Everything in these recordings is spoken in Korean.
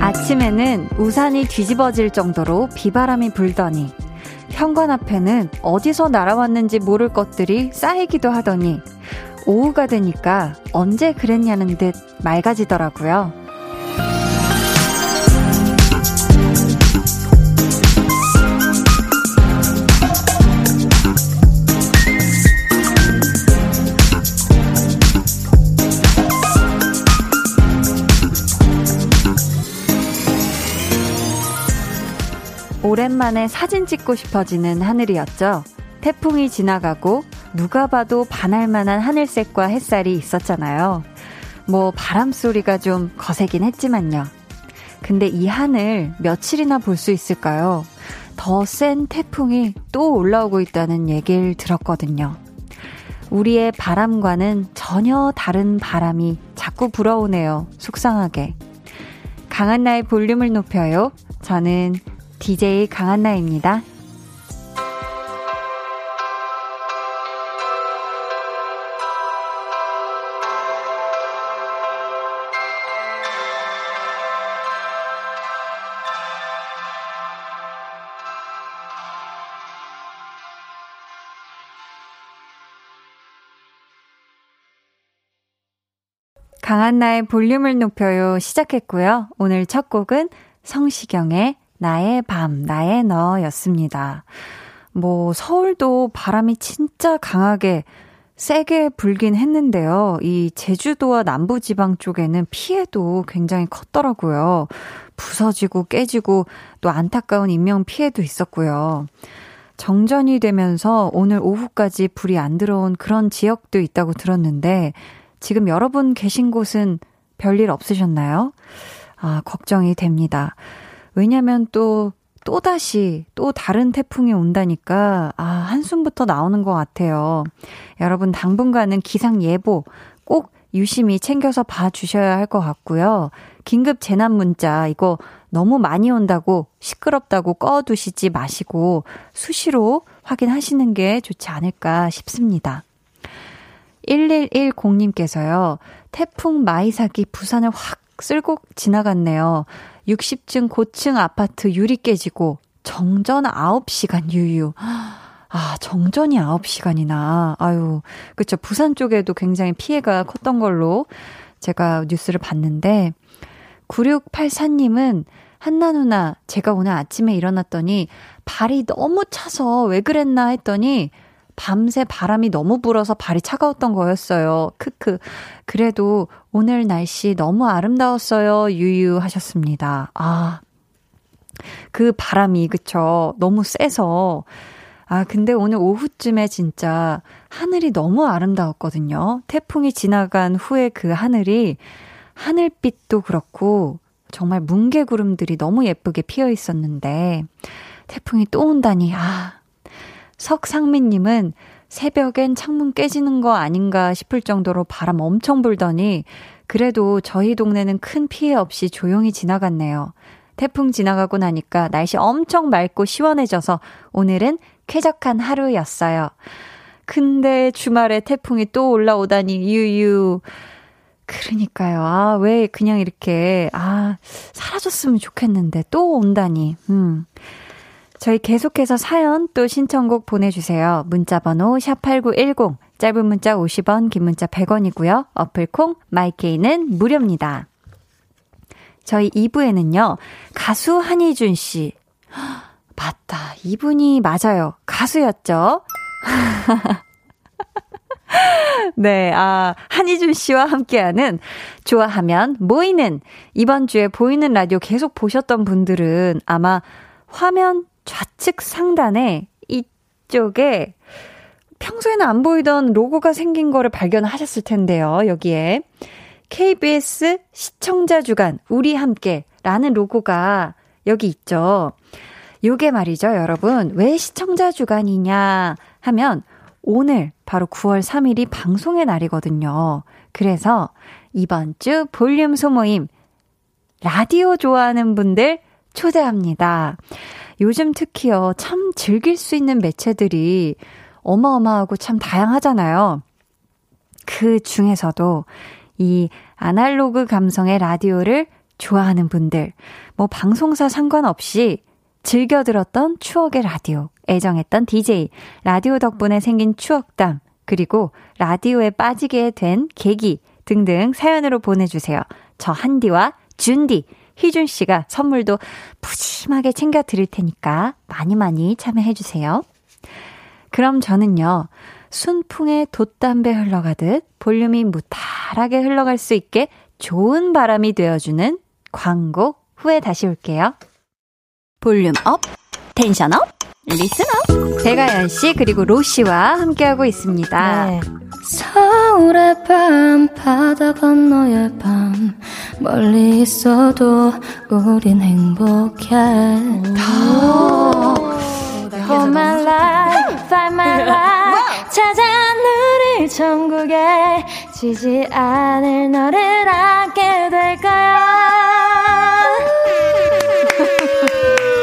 아침에는 우산이 뒤집어질 정도로 비바람이 불더니 현관 앞에는 어디서 날아왔는지 모를 것들이 쌓이기도 하더니 오후가 되니까 언제 그랬냐는 듯 맑아지더라고요. 오랜만에 사진 찍고 싶어지는 하늘이었죠. 태풍이 지나가고 누가 봐도 반할 만한 하늘색과 햇살이 있었잖아요. 뭐 바람 소리가 좀 거세긴 했지만요. 근데 이 하늘 며칠이나 볼 수 있을까요? 더 센 태풍이 또 올라오고 있다는 얘기를 들었거든요. 우리의 바람과는 전혀 다른 바람이 자꾸 불어오네요. 속상하게. 강한 나의 볼륨을 높여요. 저는 DJ 강한나입니다. 강한나의 볼륨을 높여요 시작했고요. 오늘 첫 곡은 성시경의 나의 밤, 나의 너 였습니다. 뭐, 서울도 바람이 진짜 강하게 세게 불긴 했는데요. 이 제주도와 남부지방 쪽에는 피해도 굉장히 컸더라고요. 부서지고 깨지고 또 안타까운 인명 피해도 있었고요. 정전이 되면서 오늘 오후까지 불이 안 들어온 그런 지역도 있다고 들었는데 지금 여러분 계신 곳은 별일 없으셨나요? 아, 걱정이 됩니다. 왜냐면 또, 또다시 또 다른 태풍이 온다니까, 아, 한숨부터 나오는 것 같아요. 여러분, 당분간은 기상 예보 꼭 유심히 챙겨서 봐 주셔야 할 것 같고요. 긴급 재난 문자, 이거 너무 많이 온다고 시끄럽다고 꺼두시지 마시고 수시로 확인하시는 게 좋지 않을까 싶습니다. 1110님께서요, 태풍 마이삭이 부산을 확 쓸고 지나갔네요. 60층 고층 아파트 유리 깨지고 정전 9시간 유유. 아, 정전이 9시간이나. 아유, 그쵸. 부산 쪽에도 굉장히 피해가 컸던 걸로 제가 뉴스를 봤는데, 9684님은 한나 누나, 제가 오늘 아침에 일어났더니 발이 너무 차서 왜 그랬나 했더니 밤새 바람이 너무 불어서 발이 차가웠던 거였어요. 크크. 그래도 오늘 날씨 너무 아름다웠어요. 유유 하셨습니다. 아. 그 바람이, 그쵸. 너무 세서. 아, 근데 오늘 오후쯤에 진짜 하늘이 너무 아름다웠거든요. 태풍이 지나간 후에 그 하늘이 하늘빛도 그렇고 정말 뭉게구름들이 너무 예쁘게 피어 있었는데 태풍이 또 온다니, 아, 석상민님은 새벽엔 창문 깨지는 거 아닌가 싶을 정도로 바람 엄청 불더니 그래도 저희 동네는 큰 피해 없이 조용히 지나갔네요. 태풍 지나가고 나니까 날씨 엄청 맑고 시원해져서 오늘은 쾌적한 하루였어요. 근데 주말에 태풍이 또 올라오다니 유유. 그러니까요. 아, 왜 그냥 이렇게 아, 사라졌으면 좋겠는데 또 온다니. 음. 저희 계속해서 사연 또 신청곡 보내주세요. 문자번호 샵8910, 짧은 문자 50원, 긴 문자 100원이고요. 어플콩, 마이케이는 무료입니다. 저희 2부에는요, 가수 한희준 씨. 맞다. 이분이 맞아요. 가수였죠? 네, 아, 한희준 씨와 함께하는 좋아하면 모이는 이번 주에 보이는 라디오 계속 보셨던 분들은 아마 화면 좌측 상단에 이쪽에 평소에는 안 보이던 로고가 생긴 거를 발견하셨을 텐데요. 여기에 KBS 시청자 주간 우리 함께 라는 로고가 여기 있죠. 요게 말이죠, 여러분. 왜 시청자 주간이냐 하면 오늘 바로 9월 3일이 방송의 날이거든요. 그래서 이번 주 볼륨 소모임 라디오 좋아하는 분들 초대합니다. 요즘 특히요, 참 즐길 수 있는 매체들이 어마어마하고 참 다양하잖아요. 그 중에서도 이 아날로그 감성의 라디오를 좋아하는 분들, 뭐 방송사 상관없이 즐겨 들었던 추억의 라디오, 애정했던 DJ, 라디오 덕분에 생긴 추억담, 그리고 라디오에 빠지게 된 계기 등등 사연으로 보내주세요. 저 한디와 준디, 희준 씨가 선물도 푸짐하게 챙겨 드릴 테니까 많이 많이 참여해 주세요. 그럼 저는요, 순풍에 돛담배 흘러가듯 볼륨이 무탈하게 흘러갈 수 있게 좋은 바람이 되어주는 광고 후에 다시 올게요. Volume up, tension up, listen up. 백아연 씨 그리고 로시 씨와 함께하고 있습니다. 네. 서울의 밤, 바다 건너의 밤, 멀리 있어도 우린 행복해. For my life, find my life, 찾아 누릴 천국에 지지 않을 너를 안게 될 거야.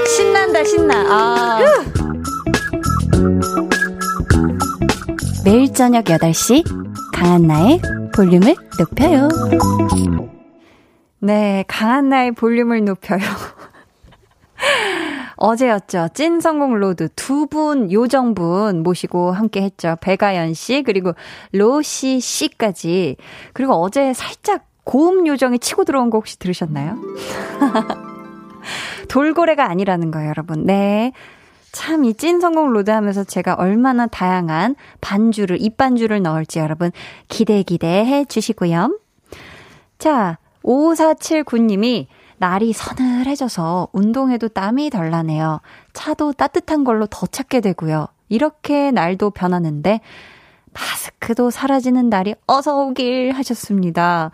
신난다, 신나. 아. 매일 저녁 8시, 강한나의 볼륨을 높여요. 네, 강한나의 볼륨을 높여요. 어제였죠. 찐 성공 road 두 분, 요정분 모시고 함께 했죠. 백아연 씨, 그리고 로시 씨까지. 그리고 어제 살짝 고음 요정이 치고 들어온 거 혹시 들으셨나요? 돌고래가 아니라는 거예요, 여러분. 네. 참 이 찐 성공 road 하면서 제가 얼마나 다양한 반주를, 입반주를 넣을지 여러분 기대 기대해 주시고요. 자, 5479님이 날이 서늘해져서 운동해도 땀이 덜 나네요. 차도 따뜻한 걸로 더 찾게 되고요. 이렇게 날도 변하는데 마스크도 사라지는 날이 어서 오길 하셨습니다.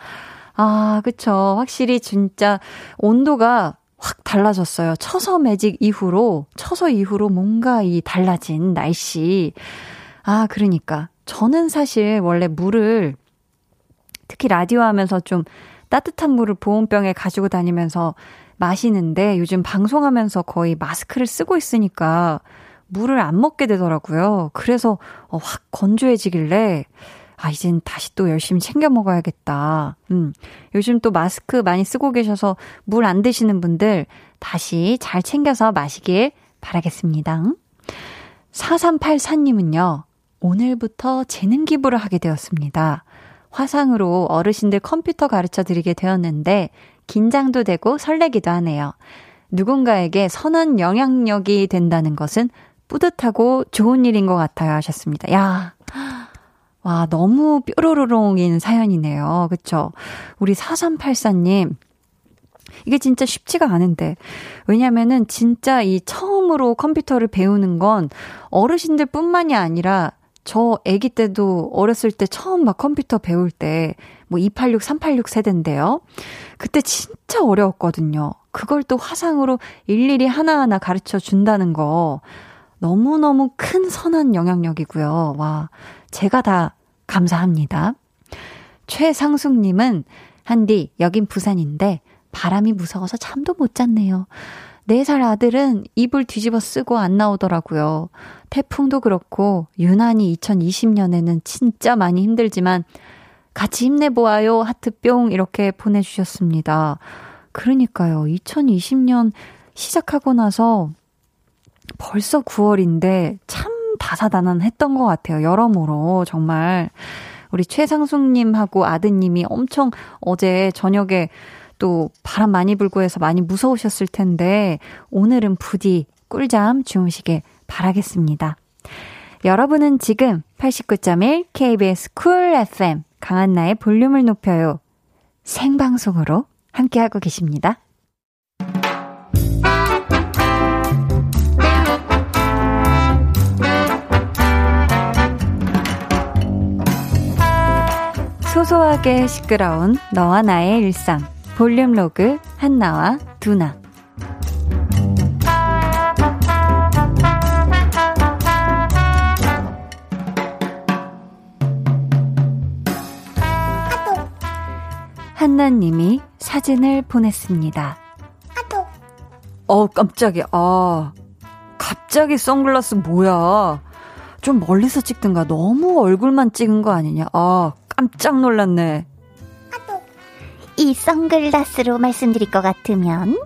아, 그쵸. 확실히 진짜 온도가 확 달라졌어요. 처서 매직 이후로, 처서 이후로 뭔가 이 달라진 날씨. 아, 그러니까. 저는 사실 원래 물을 특히 라디오 하면서 좀 따뜻한 물을 보온병에 가지고 다니면서 마시는데 요즘 방송하면서 거의 마스크를 쓰고 있으니까 물을 안 먹게 되더라고요. 그래서 어, 확 건조해지길래 아, 이젠 다시 또 열심히 챙겨 먹어야겠다. 음. 요즘 또 마스크 많이 쓰고 계셔서 물 안 드시는 분들 다시 잘 챙겨서 마시길 바라겠습니다. 4384님은요, 오늘부터 재능 기부를 하게 되었습니다. 화상으로 어르신들 컴퓨터 가르쳐 드리게 되었는데 긴장도 되고 설레기도 하네요. 누군가에게 선한 영향력이 된다는 것은 뿌듯하고 좋은 일인 것 같아요 하셨습니다. 야. 와, 너무 뾰로로롱인 사연이네요. 그쵸? 우리 4384님. 이게 진짜 쉽지가 않은데. 왜냐면은 진짜 이 처음으로 컴퓨터를 배우는 건 어르신들 뿐만이 아니라 저 아기 때도 어렸을 때 처음 막 컴퓨터 배울 때 뭐 286, 386 세대인데요. 그때 진짜 어려웠거든요. 그걸 또 화상으로 일일이 하나하나 가르쳐 준다는 거 너무너무 큰 선한 영향력이고요. 와, 제가 다 감사합니다. 최상숙님은 한디, 여긴 부산인데 바람이 무서워서 잠도 못 잤네요. 4살 아들은 이불 뒤집어 쓰고 안 나오더라고요. 태풍도 그렇고, 유난히 2020년에는 진짜 많이 힘들지만, 같이 힘내보아요. 하트뿅. 이렇게 보내주셨습니다. 그러니까요. 2020년 시작하고 나서 벌써 9월인데 참 다사다난했던 것 같아요. 여러모로. 정말. 우리 최상숙님하고 아드님이 엄청 어제 저녁에 또 바람 많이 불고 해서 많이 무서우셨을 텐데 오늘은 부디 꿀잠 주무시길 바라겠습니다. 여러분은 지금 89.1 KBS 쿨 FM 강한나의 볼륨을 높여요. 생방송으로 함께하고 계십니다. 소소하게 시끄러운 너와 나의 일상. 볼륨 로그 한나와 두나. 한나님이 사진을 보냈습니다. 어, 깜짝이야. 아, 갑자기 선글라스 뭐야. 좀 멀리서 찍든가 너무 얼굴만 찍은 거 아니냐. 아, 깜짝 놀랐네. 이 선글라스로 말씀드릴 것 같으면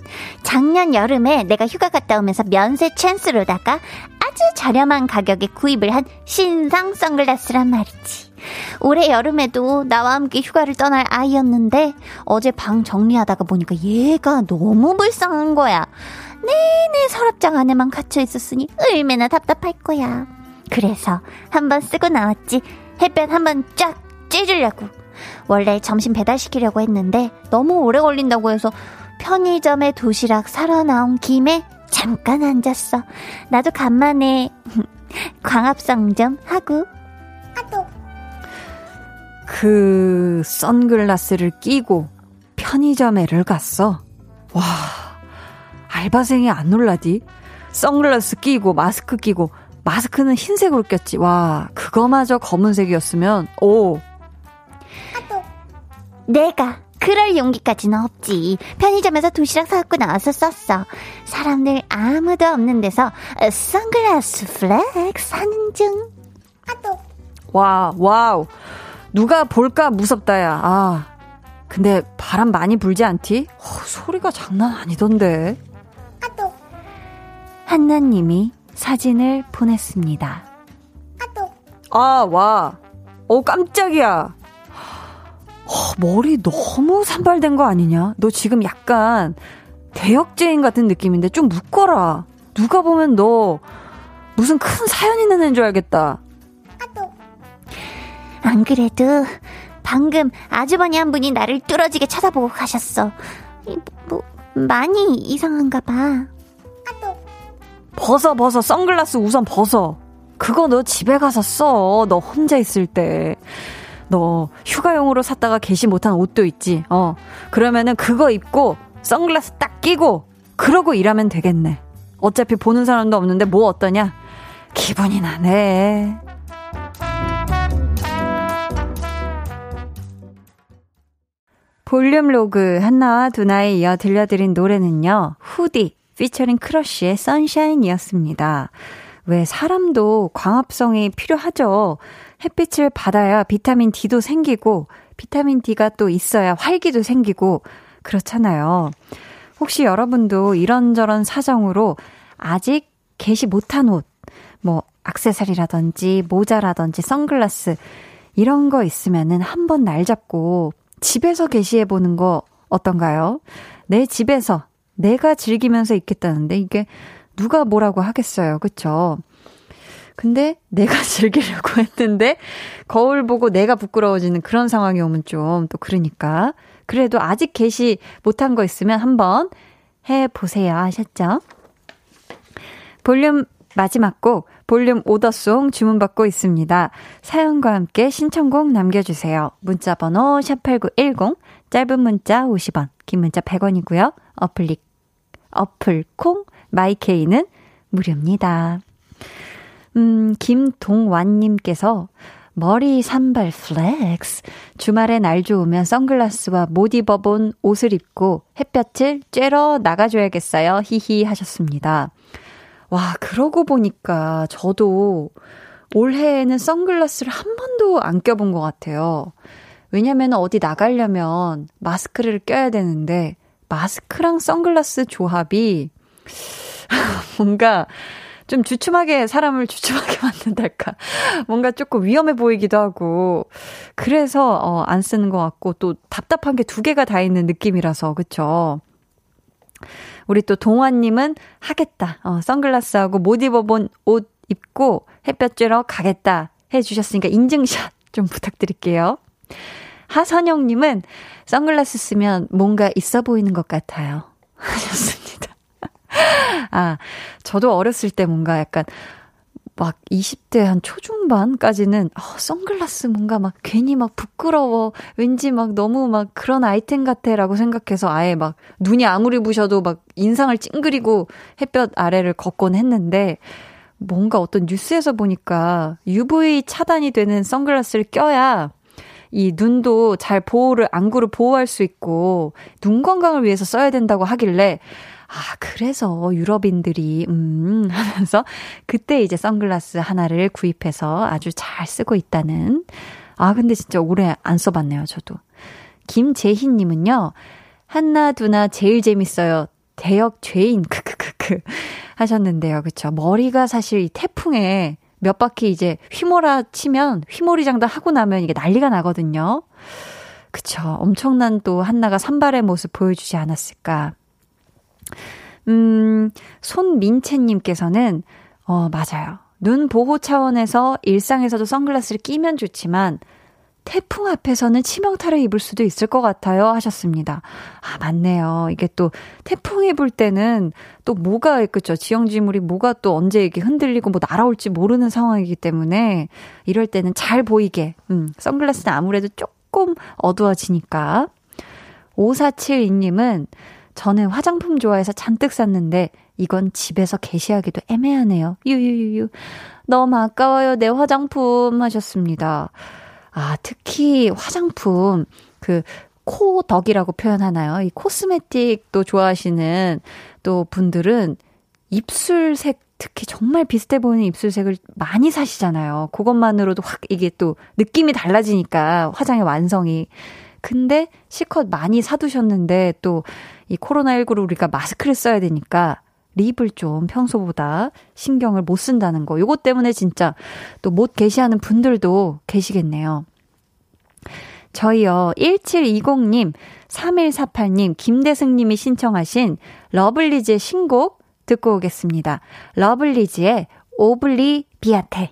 작년 여름에 내가 휴가 갔다 오면서 면세 찬스로다가 아주 저렴한 가격에 구입을 한 신상 선글라스란 말이지. 올해 여름에도 나와 함께 휴가를 떠날 아이였는데 어제 방 정리하다가 보니까 얘가 너무 불쌍한 거야. 내내 서랍장 안에만 갇혀 있었으니 얼마나 답답할 거야. 그래서 한번 쓰고 나왔지. 햇볕 한번 쫙 쬐주려고. 원래 점심 배달시키려고 했는데 너무 오래 걸린다고 해서 편의점에 도시락 사러 나온 김에 잠깐 앉았어. 나도 간만에 광합성 좀 하고. 아또. 그 선글라스를 끼고 편의점에를 갔어. 와, 알바생이 안 놀라디? 선글라스 끼고 마스크 끼고 마스크는 흰색으로 꼈지. 와, 그거마저 검은색이었으면 오, 내가 그럴 용기까지는 없지. 편의점에서 도시락 사갖고 나와서 썼어. 사람들 아무도 없는 데서 선글라스 flex 하는 중. 아또. 와, 와우. 누가 볼까 무섭다야. 아. 근데 바람 많이 불지 않디? 어, 소리가 장난 아니던데. 아또. 한나님이 사진을 보냈습니다. 아또. 아, 와. 어, 깜짝이야. 어, 머리 너무 산발된 거 아니냐? 너 지금 약간 대역죄인 같은 느낌인데 좀 묶어라. 누가 보면 너 무슨 큰 사연 있는 애인 줄 알겠다. 안 그래도 방금 아주머니 한 분이 나를 뚫어지게 쳐다보고 가셨어. 뭐 많이 이상한가 봐. 벗어 벗어 선글라스 우선 벗어. 그거 너 집에 가서 써. 너 혼자 있을 때. 너 휴가용으로 샀다가 개시 못한 옷도 있지. 어. 그러면은 그거 입고 선글라스 딱 끼고 그러고 일하면 되겠네. 어차피 보는 사람도 없는데 뭐 어떠냐? 기분이 나네. 볼륨 로그 한나와 두나에 이어 들려드린 노래는요. 후디 피처링 크러쉬의 Sunshine이었습니다. 왜 사람도 광합성이 필요하죠. 햇빛을 받아야 비타민 D도 생기고 비타민 D가 또 있어야 활기도 생기고 그렇잖아요. 혹시 여러분도 이런저런 사정으로 아직 개시 못한 옷, 뭐 악세사리라든지 모자라든지 선글라스 이런 거 있으면은 한번 날 잡고 집에서 게시해 보는 거 어떤가요? 내 집에서 내가 즐기면서 있겠다는데 이게 누가 뭐라고 하겠어요. 그쵸? 근데 내가 즐기려고 했는데 거울 보고 내가 부끄러워지는 그런 상황이 오면 좀 또 그러니까. 그래도 아직 게시 못한 거 있으면 한번 해보세요 하셨죠? 볼륨 마지막 곡 볼륨 오더송 주문받고 있습니다. 사연과 함께 신청곡 남겨주세요. 문자 번호 샵8910 짧은 문자 50원 긴 문자 100원이고요. 어플리 어플 콩 마이케이는 무료입니다. 음, 김동완님께서 머리 산발 flex. 주말에 날 좋으면 선글라스와 못 입어본 옷을 입고 햇볕을 쬐러 나가줘야겠어요. 히히 하셨습니다. 와, 그러고 보니까 저도 올해에는 선글라스를 한 번도 안 껴본 것 같아요. 왜냐면 어디 나가려면 마스크를 껴야 되는데, 마스크랑 선글라스 조합이 뭔가 좀 주춤하게 사람을 주춤하게 만든달까. 뭔가 조금 위험해 보이기도 하고. 그래서 어, 안 쓰는 것 같고 또 답답한 게 두 개가 다 있는 느낌이라서 그쵸. 우리 또 동환님은 하겠다. 어, 선글라스하고 못 입어본 옷 입고 햇볕 쬐러 가겠다 해주셨으니까 인증샷 좀 부탁드릴게요. 하선영님은 선글라스 쓰면 뭔가 있어 보이는 것 같아요. 하셨습니다. 아, 저도 어렸을 때 뭔가 약간 막 20대 한 초중반까지는 어, 선글라스 뭔가 막 괜히 막 부끄러워. 왠지 막 너무 막 그런 아이템 같아라고 생각해서 아예 막 눈이 아무리 부셔도 막 인상을 찡그리고 햇볕 아래를 걷곤 했는데 뭔가 어떤 뉴스에서 보니까 UV 차단이 되는 선글라스를 껴야 이 눈도 잘 보호를, 안구를 보호할 수 있고, 눈 건강을 위해서 써야 된다고 하길래, 아, 그래서 유럽인들이, 음, 하면서 그때 이제 선글라스 하나를 구입해서 아주 잘 쓰고 있다는. 아, 근데 진짜 오래 안 써봤네요, 저도. 김재희님은요, 한나, 두나 제일 재밌어요. 대역 죄인, 크크크크. 하셨는데요. 그쵸. 머리가 사실 이 태풍에 몇 바퀴 이제 휘몰아 치면 휘몰이 장도 하고 나면 이게 난리가 나거든요. 그쵸. 엄청난 또 한나가 산발의 모습 보여주지 않았을까. 음, 손민채님께서는, 어, 맞아요. 눈 보호 차원에서 일상에서도 선글라스를 끼면 좋지만, 태풍 앞에서는 치명타를 입을 수도 있을 것 같아요. 하셨습니다. 아, 맞네요. 이게 또 태풍 입을 때는 또 뭐가, 그죠? 지형지물이 뭐가 또 언제 이게 흔들리고 뭐 날아올지 모르는 상황이기 때문에 이럴 때는 잘 보이게, 음, 선글라스는 아무래도 조금 어두워지니까. 5472님은 저는 화장품 좋아해서 잔뜩 샀는데 이건 집에서 게시하기도 애매하네요. 유유유유. 너무 아까워요. 내 화장품 하셨습니다. 아, 특히 화장품, 그, 코덕이라고 표현하나요? 이 코스메틱도 좋아하시는 또 분들은 입술색 특히 정말 비슷해 보이는 입술색을 많이 사시잖아요. 그것만으로도 확 이게 또 느낌이 달라지니까 화장의 완성이. 근데 실컷 많이 사두셨는데 또 이 코로나19로 우리가 마스크를 써야 되니까 립을 좀 평소보다 신경을 못 쓴다는 거. 요것 때문에 진짜 또못 게시하는 분들도 계시겠네요. 저희요, 1720님, 3148님, 김대승님이 신청하신 러블리즈의 신곡 듣고 오겠습니다. 러블리즈의 오블리 비아테.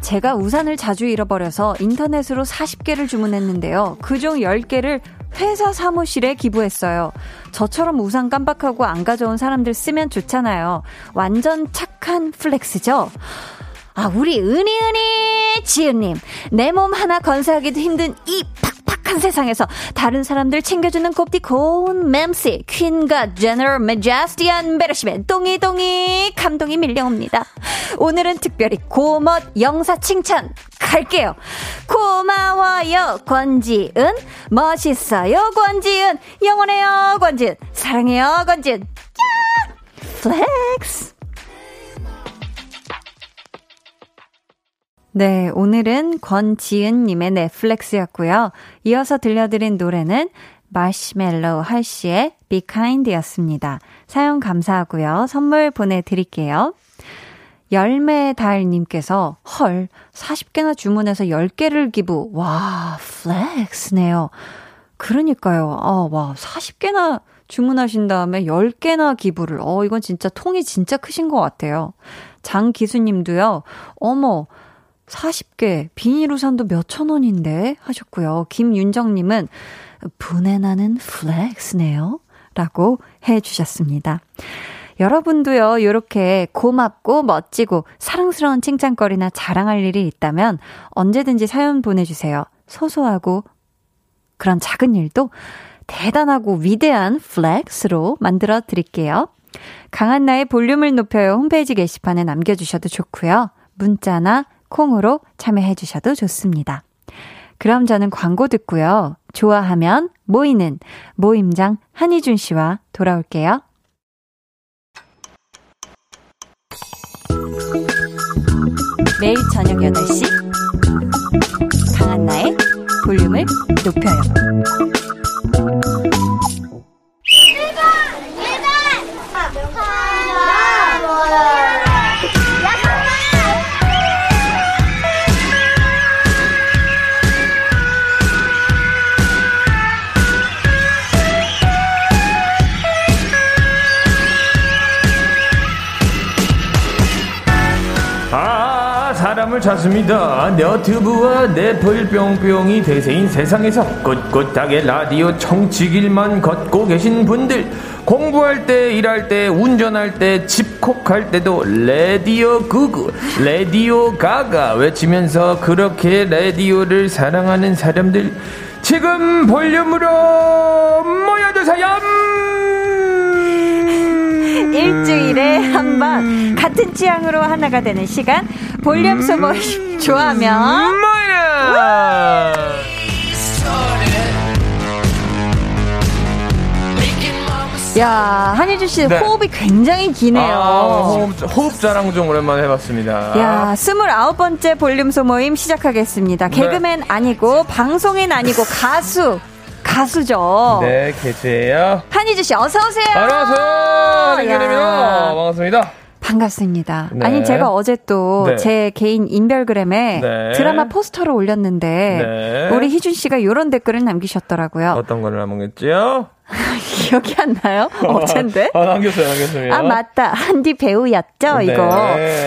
제가 우산을 자주 잃어버려서 인터넷으로 40개를 주문했는데요. 그중 10개를 회사 사무실에 기부했어요. 저처럼 우산 깜빡하고 안 가져온 사람들 쓰면 좋잖아요. 완전 착한 플렉스죠? 아, 우리 은희 은희 지은님. 내 몸 하나 건사하기도 힘든 이 팍팍한 세상에서 다른 사람들 챙겨주는 곱디 고운 맴씨 퀸과 제너럴 메자스티안 베르시맨 똥이똥이 감동이 밀려옵니다. 오늘은 특별히 고멋 영사 칭찬 갈게요. 고마워요 권지은 멋있어요 권지은 영원해요 권지은 사랑해요 권지은 야! flex 네, 오늘은 권지은님의 flex였고요. 이어서 들려드린 노래는 마시멜로우 할시의 Be Kind였습니다. 사연 감사하고요. 선물 보내드릴게요. 열매달님께서 헐 40개나 주문해서 10개를 기부. 와 플렉스네요. 그러니까요. 아, 와 40개나 주문하신 다음에 10개나 기부를. 어 이건 진짜 통이 진짜 크신 것 같아요. 장기수님도요. 어머 40개, 비닐 우산도 몇천 원인데 하셨고요. 김윤정님은 훈내 나는 flex네요. 라고 해 주셨습니다. 여러분도요, 이렇게 고맙고 멋지고 사랑스러운 칭찬거리나 자랑할 일이 있다면 언제든지 사연 보내주세요. 소소하고 그런 작은 일도 대단하고 위대한 flex로 만들어 드릴게요. 강한나의 볼륨을 높여요 홈페이지 게시판에 남겨주셔도 좋고요. 문자나 콩으로 참여해 주셔도 좋습니다. 그럼 저는 광고 듣고요. 좋아하면 모이는 모임장 한희준 씨와 돌아올게요. 매일 저녁 8시 강한나의 볼륨을 높여요. 일반! 일반! 아, 아 감을 찾습니다. 너튜브와 넷플 뿅뿅이 대세인 세상에서 꿋꿋하게 라디오 청취길만 걷고 계신 분들 공부할 때, 일할 때, 운전할 때, 집콕할 때도 레디오 구구, 레디오 가가 외치면서 그렇게 라디오를 사랑하는 사람들 지금 볼륨으로 모여주세요. 일주일에 한 번 같은 취향으로 하나가 되는 시간 볼륨 소모 좋아하면? 야 한희주 씨 네. 호흡이 굉장히 기네요. 아, 호흡, 호흡 자랑 좀 오랜만에 해봤습니다. 야, 스물아홉 번째 볼륨 소모임 시작하겠습니다. 네. 개그맨 아니고, 방송인 아니고, 가수. 가수죠. 네, 개체예요. 한희주 씨, 어서 오세요. 안녕하세요. 랭견입니다. 반갑습니다. 반갑습니다. 네. 아니, 제가 어제 또 네. 제 개인 인별그램에 네. 드라마 포스터를 올렸는데, 네. 우리 희준 씨가 이런 댓글을 남기셨더라고요. 어떤 거를 남겼지요? 기억이 안 나요? 어젠데? 아, 남겼어요, 남겼습니다. 아, 맞다. 한디 배우였죠, 네. 이거.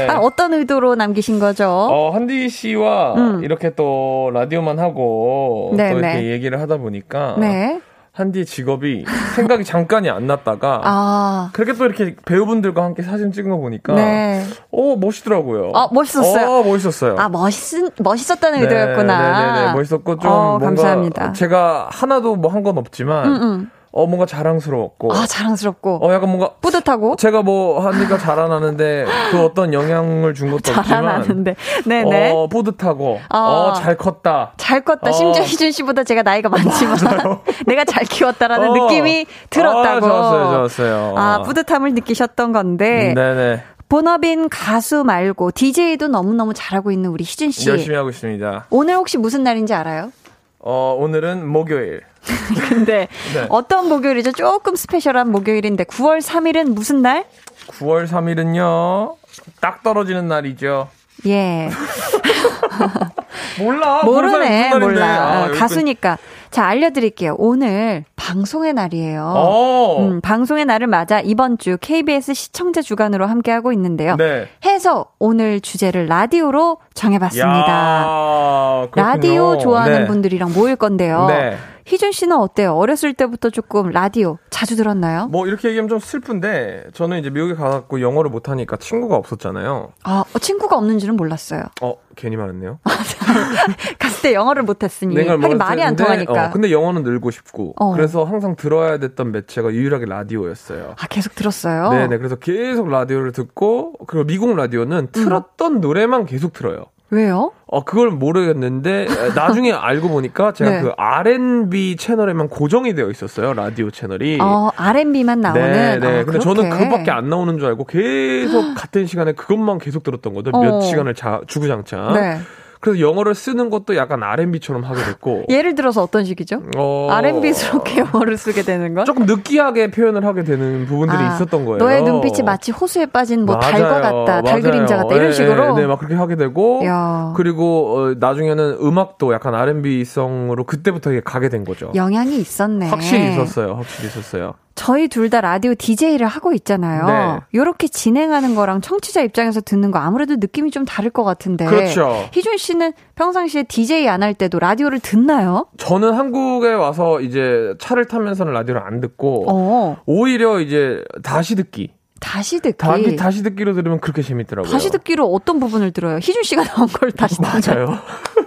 아, 어떤 의도로 남기신 거죠? 어, 한디 씨와 음. 이렇게 또 라디오만 하고 네, 또 이렇게 네. 얘기를 하다 보니까 네. 한디의 직업이 생각이 잠깐이 안 났다가 아. 그렇게 또 이렇게 배우분들과 함께 사진 찍은 거 보니까 네. 오 멋있더라고요. 아, 멋있었어요? 어, 멋있었어요. 아, 멋있, 멋있었다는 네, 의도였구나. 네네네, 멋있었고 좀 어, 뭔가 감사합니다. 제가 하나도 뭐 한 건 없지만 음, 음. 어 뭔가 자랑스러웠고 아, 자랑스럽고. 어 약간 뭔가 뿌듯하고. 제가 뭐 한디가 자라나는데 그 어떤 영향을 준 것도 자라나는데. 네네. 어 뿌듯하고 어. 어잘 컸다. 잘 컸다. 어. 심지어 희준 씨보다 제가 나이가 많지만 내가 잘 키웠다라는 어. 느낌이 들었다고. 아, 좋았어요, 좋았어요. 아, 뿌듯함을 느끼셨던 건데 네네. 본업인 가수 말고 DJ도 너무너무 잘하고 있는 우리 희준 씨. 열심히 하고 있습니다. 오늘 혹시 무슨 날인지 알아요? 어 오늘은 목요일. 근데 네. 어떤 목요일이죠? 조금 스페셜한 목요일인데 9월 3일은 무슨 날? 9월 3일은요. 딱 떨어지는 날이죠. 예. 몰라. 모르네. 몰라. 아, 어, 가수니까. 자, 알려드릴게요. 오늘 방송의 날이에요. 어. 음, 방송의 날을 맞아 이번 주 KBS 시청자 주간으로 함께하고 있는데요. 네. 해서 오늘 주제를 라디오로 정해봤습니다. 라디오 좋아하는 네. 분들이랑 모일 건데요. 네. 희준 씨는 어때요? 어렸을 때부터 조금 라디오 자주 들었나요? 뭐 이렇게 얘기하면 좀 슬픈데 저는 이제 미국에 가갖고 영어를 못하니까 친구가 없었잖아요. 아, 어, 친구가 없는지는 몰랐어요. 어 괜히 말했네요. 갔을 때 영어를 못했으니. 내가 하긴 말이 안 통하니까. 어, 근데 영어는 늘고 싶고 어. 그래서 항상 들어야 됐던 매체가 유일하게 라디오였어요. 아, 계속 들었어요? 네네 그래서 계속 라디오를 듣고 그리고 미국 라디오는 틀었던 노래만 계속 틀어요. 왜요? 어 그걸 모르겠는데 나중에 알고 보니까 제가 네. 그 R&B 채널에만 고정이 되어 있었어요 라디오 채널이. 어, R&B만 나오는. 네, 네. 아, 근데 그렇게. 저는 그것밖에 안 나오는 줄 알고 계속 같은 시간에 그것만 계속 들었던 거죠. 어. 몇 시간을 자, 주구장창. 네. 그래서 영어를 쓰는 것도 약간 R&B처럼 하게 됐고. 예를 들어서 어떤 식이죠? 어, R&B스럽게 영어를 쓰게 되는 건? 조금 느끼하게 표현을 하게 되는 부분들이 아, 있었던 거예요. 너의 눈빛이 마치 호수에 빠진 뭐 달과 같다, 달. 그림자 같다 이런 네, 식으로. 네, 네, 막 그렇게 하게 되고 야. 그리고 어, 나중에는 음악도 약간 R&B성으로 그때부터 이게 가게 된 거죠. 영향이 있었네. 확실히 있었어요. 확실히 있었어요. 저희 둘 다 라디오 DJ를 하고 있잖아요. 네. 이렇게 진행하는 거랑 청취자 입장에서 듣는 거 아무래도 느낌이 좀 다를 것 같은데. 그렇죠. 희준 씨는 평상시에 DJ 안할 때도 라디오를 듣나요? 저는 한국에 와서 이제 차를 타면서는 라디오를 안 듣고 어. 오히려 이제 다시 듣기. 다시 듣기. 다시 다시 듣기로 들으면 그렇게 재밌더라고요. 다시 듣기로 어떤 부분을 들어요? 희준 씨가 나온 걸 다시 듣나요? 맞아요.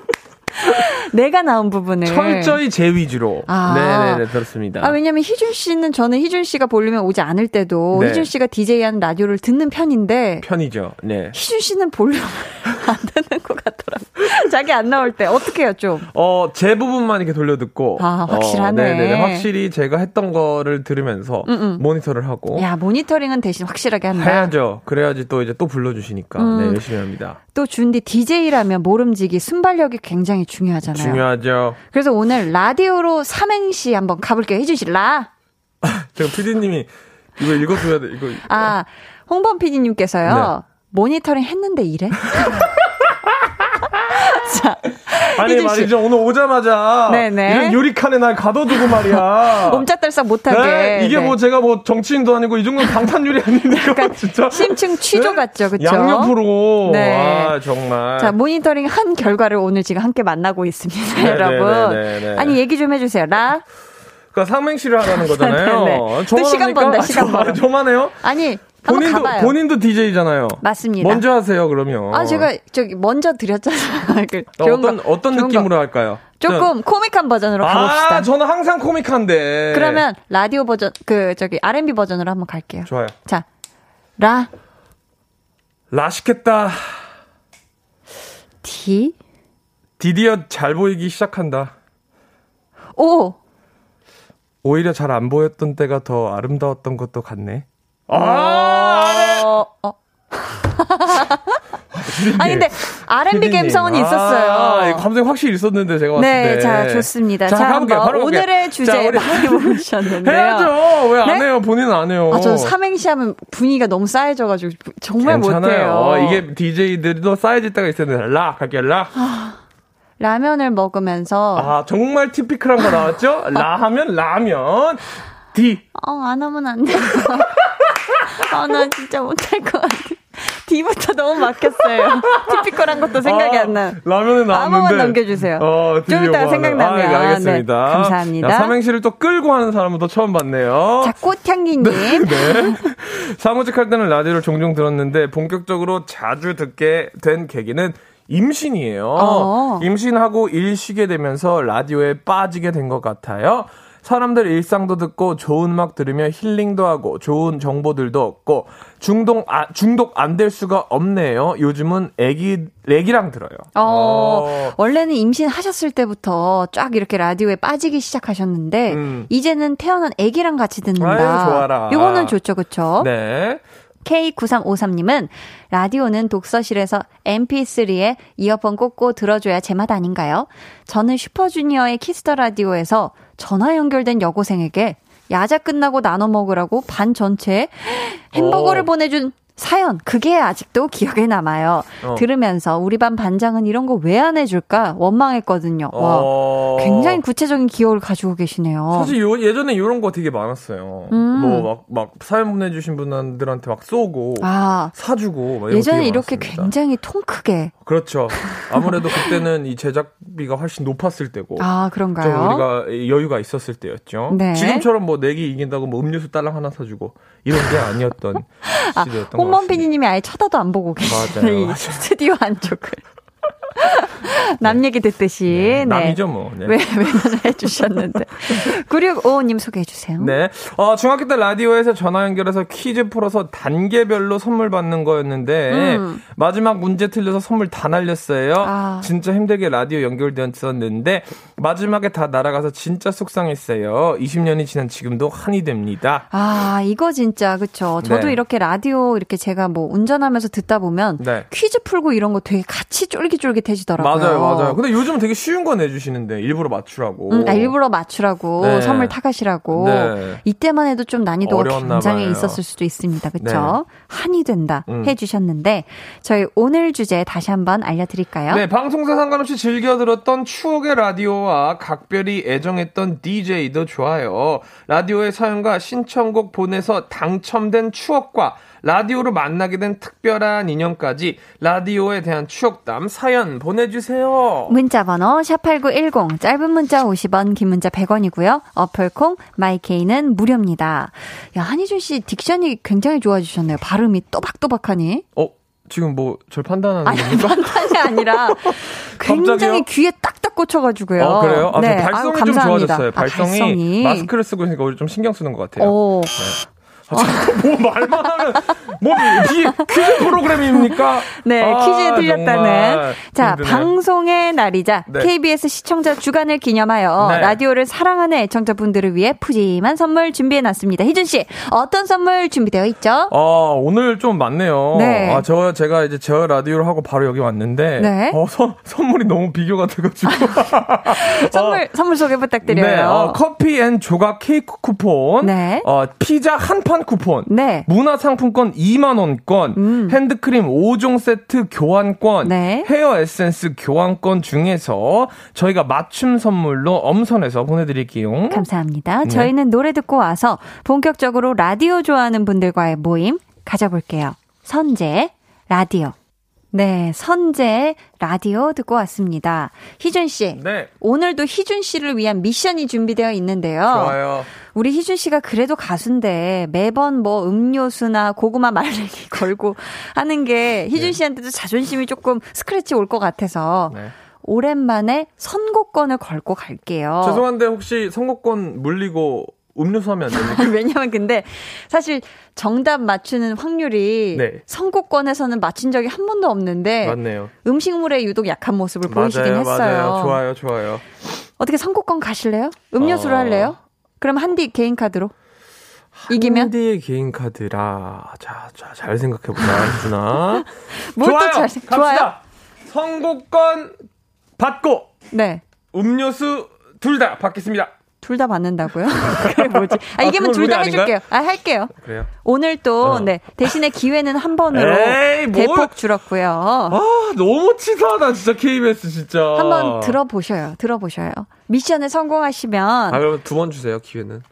내가 나온 부분을. 철저히 제 위주로. 아. 네네네 들었습니다. 아, 왜냐면 희준 씨는 저는 희준 씨가 볼륨에 오지 않을 때도 네. 희준 씨가 DJ하는 라디오를 듣는 편인데 편이죠. 네. 희준 씨는 볼륨을 안 듣는 것 같더라고요. 자기 안 나올 때 어떻게 해요, 좀? 어, 제 부분만 이렇게 돌려 듣고. 아, 확실하네. 어, 네네. 확실히 제가 했던 거를 들으면서 음, 음. 모니터를 하고. 야, 모니터링은 대신 확실하게 한다. 해야죠. 그래야지 또 이제 또 불러주시니까. 음. 네, 열심히 합니다. 또 준디 DJ라면 모름지기 순발력이 굉장히 중요하잖아요. 중요하죠. 그래서 오늘 라디오로 삼행시 한번 가볼게요. 희준 씨, 라. 제가 PD님이 이거 읽어줘야 돼. 이거. 아, 홍범 PD님께서요. 네. 모니터링 했는데 이래? 자, 아니 말이죠. 오늘 오자마자 네네. 이런 유리칸에 날 가둬두고 말이야. 옴짝달싹 못하게. 네? 이게 네. 뭐 제가 뭐 정치인도 아니고 이 정도는 방탄유리 아닙니까? 진짜. 심층 취조 네? 같죠, 그렇죠? 양옆으로. 네. 아 정말. 자 모니터링 한 결과를 오늘 지금 함께 만나고 있습니다, 네, 여러분. 네네네네. 아니 얘기 좀 해주세요. 라. 그러니까 상맹시를 하라는 거잖아요. 네, 또 시간 번다, 시간 번. 저만 해요? 아니, 본인도 본인도 DJ잖아요. 맞습니다. 먼저 하세요 그러면. 아 제가 저기 먼저 드렸잖아요. 그, 어떤 거, 어떤 느낌으로 거. 할까요? 조금 코믹한 버전으로 가봅시다. 아 저는 항상 코믹한데. 그러면 라디오 버전 그 저기 R&B 버전으로 한번 갈게요. 좋아요. 자 라. 라시겠다. 디. 드디어 잘 보이기 시작한다. 오. 오히려 잘 안 보였던 때가 더 아름다웠던 것도 같네. 아, 어, 어. 아니 근데 R&B 감성은 아, 있었어요. 아, 감성이 확실히 있었는데 제가 봤을 네, 때. 자 좋습니다. 자, 자 가볼게요. 바로 오늘의 주제 많이 보셨는데요. 해야죠. 왜안 네? 해요? 본인은 안 해요. 아, 저 삼행시 하면 분위기가 너무 쌓여져가지고 정말. 못해요. 어, 이게 DJ들도 쌓여질 때가 있었는데 락 할게요. 락. 아, 라면을 먹으면서 아 정말 티피클한 거 나왔죠? 라 하면 라면. D. 어, 안 하면 안 돼요. 아, 나 진짜 못할 것 같아. D부터 너무 막혔어요. 티피컬한 것도 생각이 아, 안 나. 라면은 나왔는데. 아무만 넘겨주세요. 어, 좀 이따가 생각나면. 아, 네, 알겠습니다. 네, 감사합니다. 야, 삼행시를 또 끌고 하는 사람은 또 처음 봤네요. 자, 꽃향기님. 네. 네. 사무직 할 때는 라디오를 종종 들었는데 본격적으로 자주 듣게 된 계기는 임신이에요. 어. 임신하고 일 쉬게 되면서 라디오에 빠지게 된 것 같아요. 사람들 일상도 듣고 좋은 음악 들으며 힐링도 하고 좋은 정보들도 얻고 중독 아, 중독 안 될 수가 없네요. 요즘은 애기 애기랑 들어요. 어, 어, 원래는 임신하셨을 때부터 쫙 이렇게 라디오에 빠지기 시작하셨는데 음. 이제는 태어난 애기랑 같이 듣는다. 아유, 좋아라. 요거는 좋죠, 그렇죠? 네. K9353님은 라디오는 독서실에서 MP3에 이어폰 꽂고 들어줘야 제맛 아닌가요? 저는 슈퍼주니어의 Kiss the Radio에서 전화 연결된 여고생에게 야자 끝나고 나눠 먹으라고 반 전체에 햄버거를 오. 어. 보내준 사연 그게 아직도 기억에 남아요. 어. 들으면서 우리 반 반장은 이런 거 왜 안 해줄까 원망했거든요. 와, 어. 굉장히 구체적인 기억을 가지고 계시네요. 사실 요, 예전에 이런 거 되게 많았어요. 음. 뭐막 막 사연 보내주신 분들한테 막 쏘고 아. 사주고 막 예전에 이렇게 굉장히 통 크게 그렇죠. 아무래도 그때는 이 제작비가 훨씬 높았을 때고. 아, 그런가요? 좀 우리가 여유가 있었을 때였죠. 네. 지금처럼 뭐 내기 이긴다고 뭐 음료수 딸랑 하나 사주고 이런 게 아니었던 아, 시대였던 홍범 PD님이 아예 쳐다도 안 보고 계시는 스튜디오 안쪽을. 남 얘기 듣듯이. 네, 네. 남이죠, 뭐. 네. 왜, 외면을 해주셨는데. 9655님 소개해주세요. 네. 어, 중학교 때 라디오에서 전화 연결해서 퀴즈 풀어서 단계별로 선물 받는 거였는데, 음. 마지막 문제 틀려서 선물 다 날렸어요. 아. 진짜 힘들게 라디오 연결되었었는데, 마지막에 다 날아가서 진짜 속상했어요. 20년이 지난 지금도 한이 됩니다. 아, 이거 진짜, 그쵸. 저도 네. 이렇게 라디오 이렇게 제가 뭐 운전하면서 듣다 보면, 네. 퀴즈 풀고 이런 거 되게 같이 쫄깃쫄깃 쫄깃해지더라고요. 맞아요, 맞아요. 근데 요즘은 되게 쉬운 거 내주시는데 일부러 맞추라고. 음, 아, 일부러 맞추라고 네. 선물 타가시라고. 네. 이때만 해도 좀 난이도가 굉장히 봐요. 있었을 수도 있습니다. 그렇죠? 네. 한이 된다 음. 해주셨는데 저희 오늘 주제 다시 한번 알려드릴까요? 네, 방송사 상관없이 즐겨 들었던 추억의 라디오와 각별히 애정했던 DJ도 좋아요. 라디오의 사연과 신청곡 보내서 당첨된 추억과 라디오로 만나게 된 특별한 인연까지 라디오에 대한 추억담 사연 보내주세요. 문자번호 샵8910 짧은 문자 50원 긴 문자 100원이고요. 어플콩 마이케이는 무료입니다. 야 한희준 씨 딕션이 굉장히 좋아지셨네요. 발음이 또박또박하니. 어? 지금 뭐 절 판단하는 아니, 겁니까? 판단이 아니라 굉장히 귀에 딱딱 꽂혀가지고요. 어, 그래요? 아, 네. 발성이 아유, 좀 좋아졌어요. 발성이, 아, 발성이, 마스크를 쓰고 있으니까 좀 신경 쓰는 것 같아요. 오. 네. 아, 뭐 말만 하면 뭐 비, 퀴즈 프로그램입니까? 네, 아, 퀴즈에 틀렸다는. 자, 힘드네. 방송의 날이자 네. KBS 시청자 주간을 기념하여 네. 라디오를 사랑하는 애청자분들을 위해 푸짐한 선물 준비해 놨습니다. 희준 씨, 어떤 선물 준비되어 있죠? 아, 오늘 좀 많네요. 네. 아, 저 제가 이제 저 라디오를 하고 바로 여기 왔는데 네. 어, 선, 선물이 너무 비교가 돼 가지고. 선물 어, 선물 소개 부탁드려요. 네, 어, 커피 and 조각 케이크 쿠폰. 네. 어, 피자 한판 추천 쿠폰, 네. 문화 상품권 2만 원권, 음. 핸드크림 5종 세트 교환권, 네. 헤어 에센스 교환권 중에서 저희가 맞춤 선물로 엄선해서 보내드릴게요. 감사합니다. 네. 저희는 노래 듣고 와서 본격적으로 라디오 좋아하는 분들과의 모임 가져볼게요. 선재 라디오. 네, 선제 라디오 듣고 왔습니다. 희준 씨. 네. 오늘도 희준 씨를 위한 미션이 준비되어 있는데요. 좋아요. 우리 희준 씨가 그래도 가수인데 매번 뭐 음료수나 고구마 말랭이 걸고 하는 게 희준 네. 씨한테도 자존심이 조금 스크래치 올 것 같아서 네. 오랜만에 선곡권을 걸고 갈게요. 죄송한데 혹시 선곡권 물리고 음료수 하면 안 됩니까? 왜냐면 근데 사실 정답 맞추는 확률이 네. 선곡권에서는 맞춘 적이 한 번도 없는데 맞네요. 음식물에 유독 약한 모습을 맞아요, 보이시긴 했어요. 맞아요. 좋아요, 좋아요. 어떻게 선곡권 가실래요? 음료수로 어... 할래요? 그럼 한디 개인 카드로. 이기면? 한디의 개인 카드라. 자, 자, 잘 생각해 보자, 희준아. 좋아요. 잘, 좋아요. 선곡권 받고. 네. 음료수 둘 다 받겠습니다. 둘 다 받는다고요? 그게 뭐지? 아, 이게면 아, 둘다 해줄게요. 아, 할게요. 그래요? 오늘 또, 어. 네. 대신에 기회는 한 번으로 에이, 대폭 줄었고요. 아, 너무 치사하다, 진짜, KBS, 진짜. 한번 들어보셔요. 들어보셔요. 미션에 성공하시면. 아, 그러면 두번 주세요, 기회는.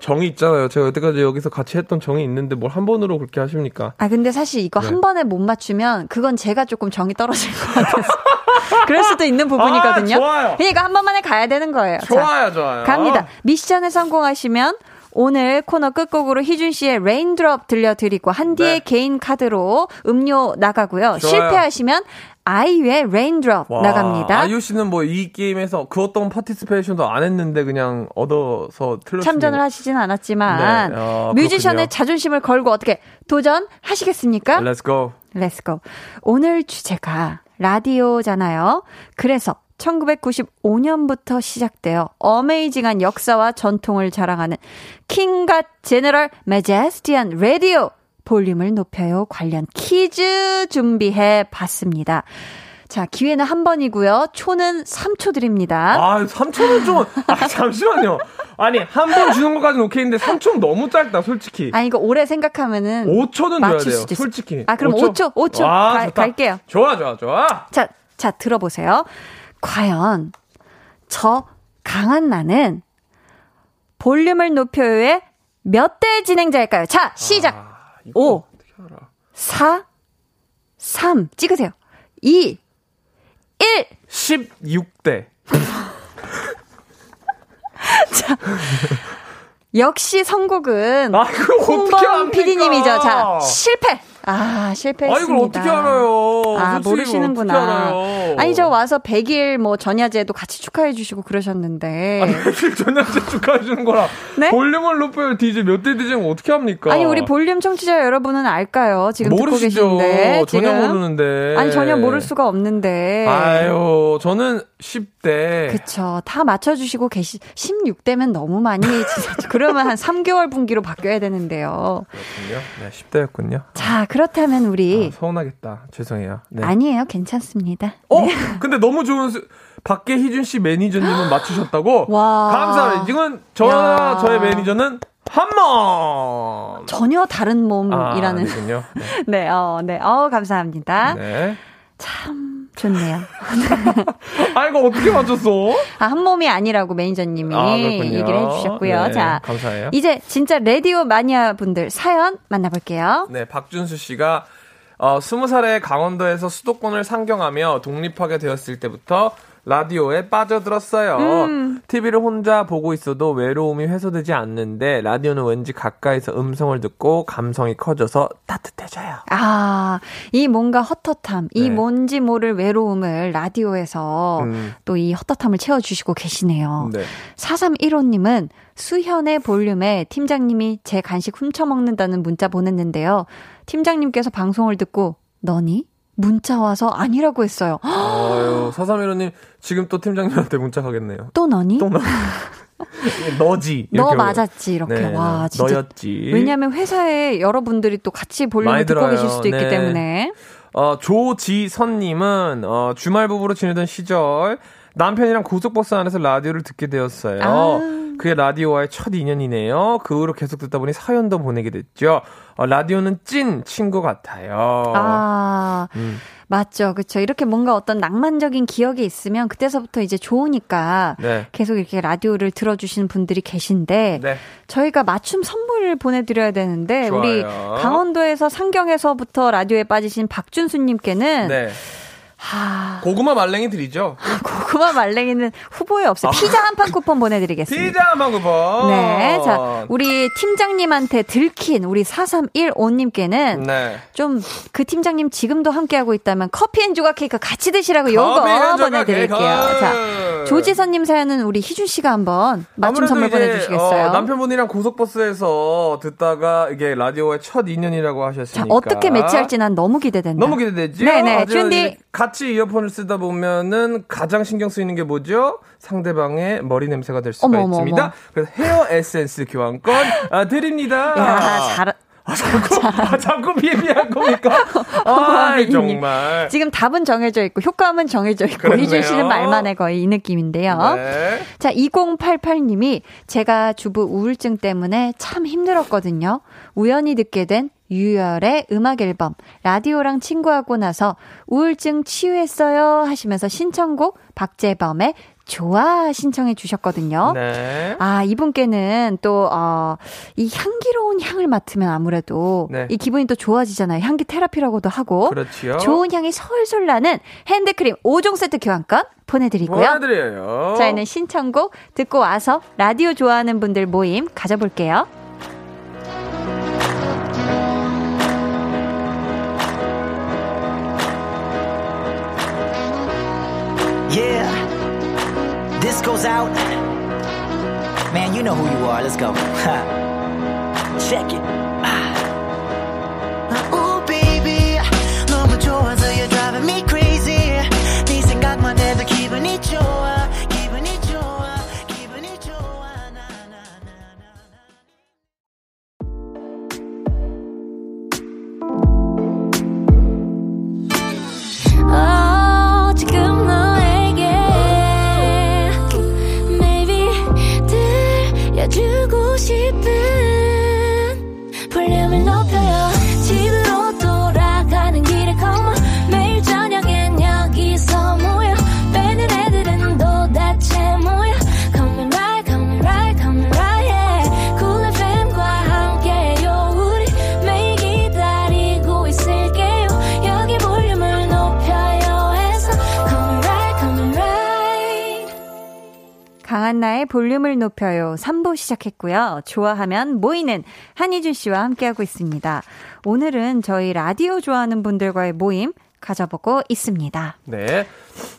정이 있잖아요. 제가 여태까지 여기서 같이 했던 정이 있는데 뭘 한 번으로 그렇게 하십니까? 아, 근데 사실 이거 네. 한 번에 못 맞추면 그건 제가 조금 정이 떨어질 것 같아서. 그럴 수도 있는 부분이거든요. 아, 좋아요. 그러니까 한 번만에 가야 되는 거예요. 좋아요, 자, 좋아요. 갑니다. 미션에 성공하시면 오늘 코너 끝곡으로 희준 씨의 Raindrop 들려드리고 한디의 네. 개인 카드로 음료 나가고요. 좋아요. 실패하시면 아이유의 Raindrop 나갑니다. 아이유 씨는 뭐 이 게임에서 그 어떤 participation도 안 했는데 그냥 얻어서 틀렸 참전을 하시진 않았지만 네. 어, 뮤지션의 자존심을 걸고 어떻게 도전하시겠습니까? Let's go. Let's go. 오늘 주제가 라디오잖아요. 그래서 1995년부터 시작되어 amazing한 역사와 전통을 자랑하는 king god general majestian 라디오 볼륨을 높여요 관련 퀴즈 준비해 봤습니다. 자, 기회는 한 번이고요. 초는 3초 드립니다. 아, 3초는 좀, 아, 잠시만요. 아니, 한 번 주는 것까지는 오케이인데 3초는 너무 짧다, 솔직히. 아니, 이거 오래 생각하면은. 5초는 줘야 돼요, 솔직히. 아, 그럼 5초, 5초. 5초. 와, 가, 갈게요. 좋아, 좋아, 좋아. 자, 자, 들어보세요. 과연, 저 강한 나는 볼륨을 높여요의 몇 대 진행자일까요? 자, 시작! 아, 5, 4, 3, 찍으세요. 2, 1! 16대. 자. 역시 선곡은 아, 홍범 PD님이죠. 자, 실패. 아, 실패했습니다. 아, 이걸 어떻게 알아요? 아, 모르시는구나. 아니, 저 와서 100일 뭐 전야제도 같이 축하해 주시고 그러셨는데. 아니, 100일 전야제 축하해 주는 거라. 네? 볼륨을 높여요. DJ 몇대 DJ면 어떻게 합니까? 아니, 우리 볼륨 청취자 여러분은 알까요? 지금 모르시죠. 듣고 계신데. 전혀 지금? 모르는데. 아니, 전혀 모를 수가 없는데. 아유, 저는 10대. 그쵸. 다 맞춰주시고 계시, 16대면 너무 많이, 그러면 한 3개월 분기로 바뀌어야 되는데요. 그렇군요. 네, 10대였군요. 자, 그 렇다면 우리. 아, 서운하겠다. 죄송해요. 네. 아니에요. 괜찮습니다. 어? 네. 근데 너무 좋은, 수... 박계희준 씨 매니저님은 맞추셨다고? 와. 감사합니다. 지금 저, 저의 매니저는 한 몸! 전혀 다른 몸이라는. 아, 네. 네, 어, 네. 어, 감사합니다. 네. 참. 좋네요. 아, 이거 어떻게 맞췄어? 아, 한 몸이 아니라고 매니저님이 아, 얘기를 해주셨고요. 네, 자, 감사해요. 이제 진짜 라디오 마니아 분들 사연 만나볼게요. 네, 박준수 씨가 어, 20살에 강원도에서 수도권을 상경하며 독립하게 되었을 때부터 라디오에 빠져들었어요. 음. TV를 혼자 보고 있어도 외로움이 해소되지 않는데 라디오는 왠지 가까이서 음성을 듣고 감성이 커져서 따뜻해져요. 아, 이 뭔가 헛헛함, 네. 이 뭔지 모를 외로움을 라디오에서 음. 또이 헛헛함을 채워주시고 계시네요. 네. 4315님은 수현의 볼륨에 팀장님이 제 간식 훔쳐먹는다는 문자 보냈는데요. 팀장님께서 방송을 듣고 너니? 문자 와서 아니라고 했어요. 아유, 사삼일호님, 지금 또 팀장님한테 문자 가겠네요. 또 너니? 또 너. 너지. 너 맞았지, 이렇게. 네, 와, 네. 진짜. 너였지. 왜냐면 회사에 여러분들이 또 같이 볼륨을 듣고 들어요. 계실 수도 네. 있기 때문에. 어, 조지선님은, 어, 주말 부부로 지내던 시절, 남편이랑 고속버스 안에서 라디오를 듣게 되었어요. 아. 그의 라디오와의 첫 인연이네요. 그 후로 계속 듣다 보니 사연도 보내게 됐죠. 어, 라디오는 찐 친구 같아요. 아. 음. 맞죠. 그렇죠. 이렇게 뭔가 어떤 낭만적인 기억이 있으면 그때서부터 이제 좋으니까 네. 계속 이렇게 라디오를 들어 주시는 분들이 계신데 네. 저희가 맞춤 선물을 보내 드려야 되는데 좋아요. 우리 강원도에서 상경에서부터 라디오에 빠지신 박준수 님께는 네. 하... 고구마 말랭이 드리죠. 고구마 말랭이는 후보에 없어요. 피자 한 판 쿠폰 보내드리겠습니다. 피자 한 판 쿠폰. 네. 자, 우리 팀장님한테 들킨 우리 4315님께는 네. 좀그 팀장님 지금도 함께하고 있다면 커피 and 조각 케이크 같이 드시라고 요거 보내드릴게요. 자, 조지선님 사연은 우리 희준 씨가 한번 맞춤 선물 보내주시겠어요? 어, 남편분이랑 고속버스에서 듣다가 이게 라디오의 첫 인연이라고 하셨으니까. 자, 어떻게 매치할지 난 너무 기대된다. 너무 기대되지? 네네. 준디. 같이 이어폰을 쓰다 보면은 가장 신경 쓰이는 게 뭐죠? 상대방의 머리 냄새가 될 수가 어머, 있습니다. 어머. 그래서 헤어 에센스 교환권 아, 드립니다. 야, 잘, 아, 자꾸, 아, 자꾸 비비할 겁니까? 아, 정말. 지금 답은 정해져 있고, 효과음은 정해져 있고, 이준 씨는 말만 해 거의 이 느낌인데요. 네. 자, 2088님이 제가 주부 우울증 때문에 참 힘들었거든요. 우연히 듣게 된 유열의 음악 앨범 라디오랑 친구하고 나서 우울증 치유했어요 하시면서 신청곡 박재범의 좋아 신청해 주셨거든요. 네. 아, 이분께는 또, 어, 이 향기로운 향을 맡으면 아무래도 네. 이 기분이 또 좋아지잖아요. 향기 테라피라고도 하고. 그렇죠. 좋은 향이 솔솔 나는 핸드크림 5종 세트 교환권 보내드리고요. 보내드려요. 저희는 신청곡 듣고 와서 라디오 좋아하는 분들 모임 가져볼게요. This goes out. Man, you know who you are. Let's go. Check it. Oh, baby. 너무 좋아서 you're driving me crazy. 강한나의 볼륨을 높여요. 3부 시작했고요. 좋아하면 모이는 한희준 씨와 함께하고 있습니다. 오늘은 저희 라디오 좋아하는 분들과의 모임 가져보고 있습니다. 네.